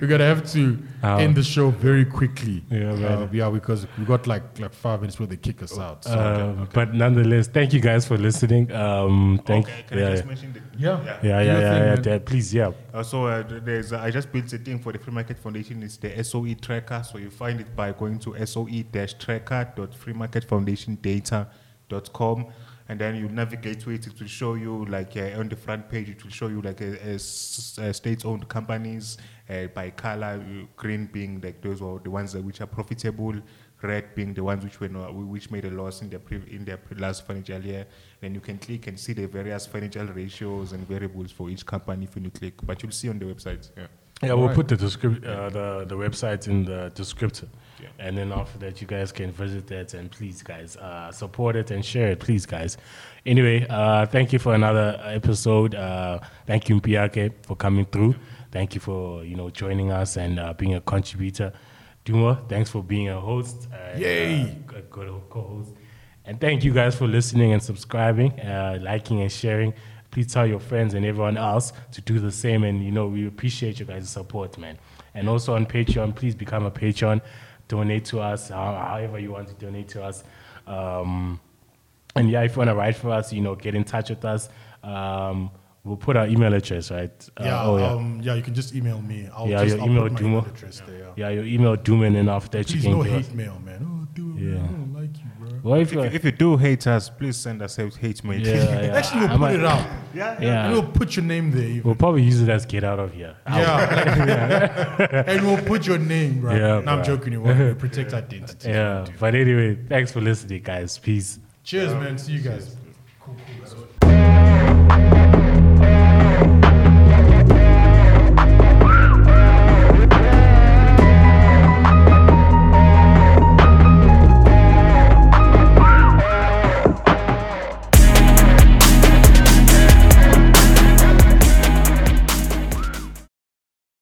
we're gonna have to Oh. end the show very quickly. Yeah, man. Uh, yeah, because we got like like five minutes where they kick us out. So, Um, But nonetheless, thank you guys for listening. Um, thank Okay, can yeah, I just mention the yeah, yeah, Do yeah, your yeah, thing, yeah, yeah, Please, yeah. Uh, so uh, there's uh, I just built a thing for the Free Market Foundation. It's the SOE tracker. So you find it by going to soe-tracker.freemarketfoundationdata.com, and then you navigate to it. It will show you like uh, on the front page. It will show you like a, a s- uh, state-owned companies uh, by color. uh, Green being like those are the ones that which are profitable. Red being the ones which were not, which made a loss in their pre- in their pre- last financial year. Then you can click and see the various financial ratios and variables for each company if you click. But you'll see on the website. Yeah. Yeah, we'll Right. put the descrip- uh, the the website in the description, Yeah. and then after that, you guys can visit that and please, guys, uh, support it and share it, please, guys. Anyway, uh, thank you for another episode. Uh, thank you, Mpiyakhe, for coming through. Thank you for you know joining us and uh, being a contributor. Dumo, thanks for being a host. And, Yay. Uh, a good co-host. And thank you guys for listening and subscribing, uh, liking and sharing. Please tell your friends and everyone else to do the same. And you know we appreciate you guys' support, man. And also on Patreon, please become a Patreon. Donate to us, however you want to donate to us. Um, and yeah, if you want to write for us, you know, get in touch with us. Um, we'll put our email address, right? Uh, yeah, oh, yeah. Um, yeah. You can just email me. I'll Yeah, just your I'll email, put my Dumo. email address there. Yeah. yeah, your email, Doom, and after that, Please you can no give us- hate mail, man. Oh, Yeah. Well, if If, you, you- if you do hate us, please send us a hate mail. yeah, yeah. Actually, we'll I put might- it out. yeah, Yeah. And we'll put your name there. Even. We'll probably use it as get out of here. Out. Yeah. and we'll put your name, bro. Yeah, no, I'm joking. You want to protect identity. Yeah. But anyway, thanks for listening, guys. Peace. Cheers, man. See you guys. Cool, cool.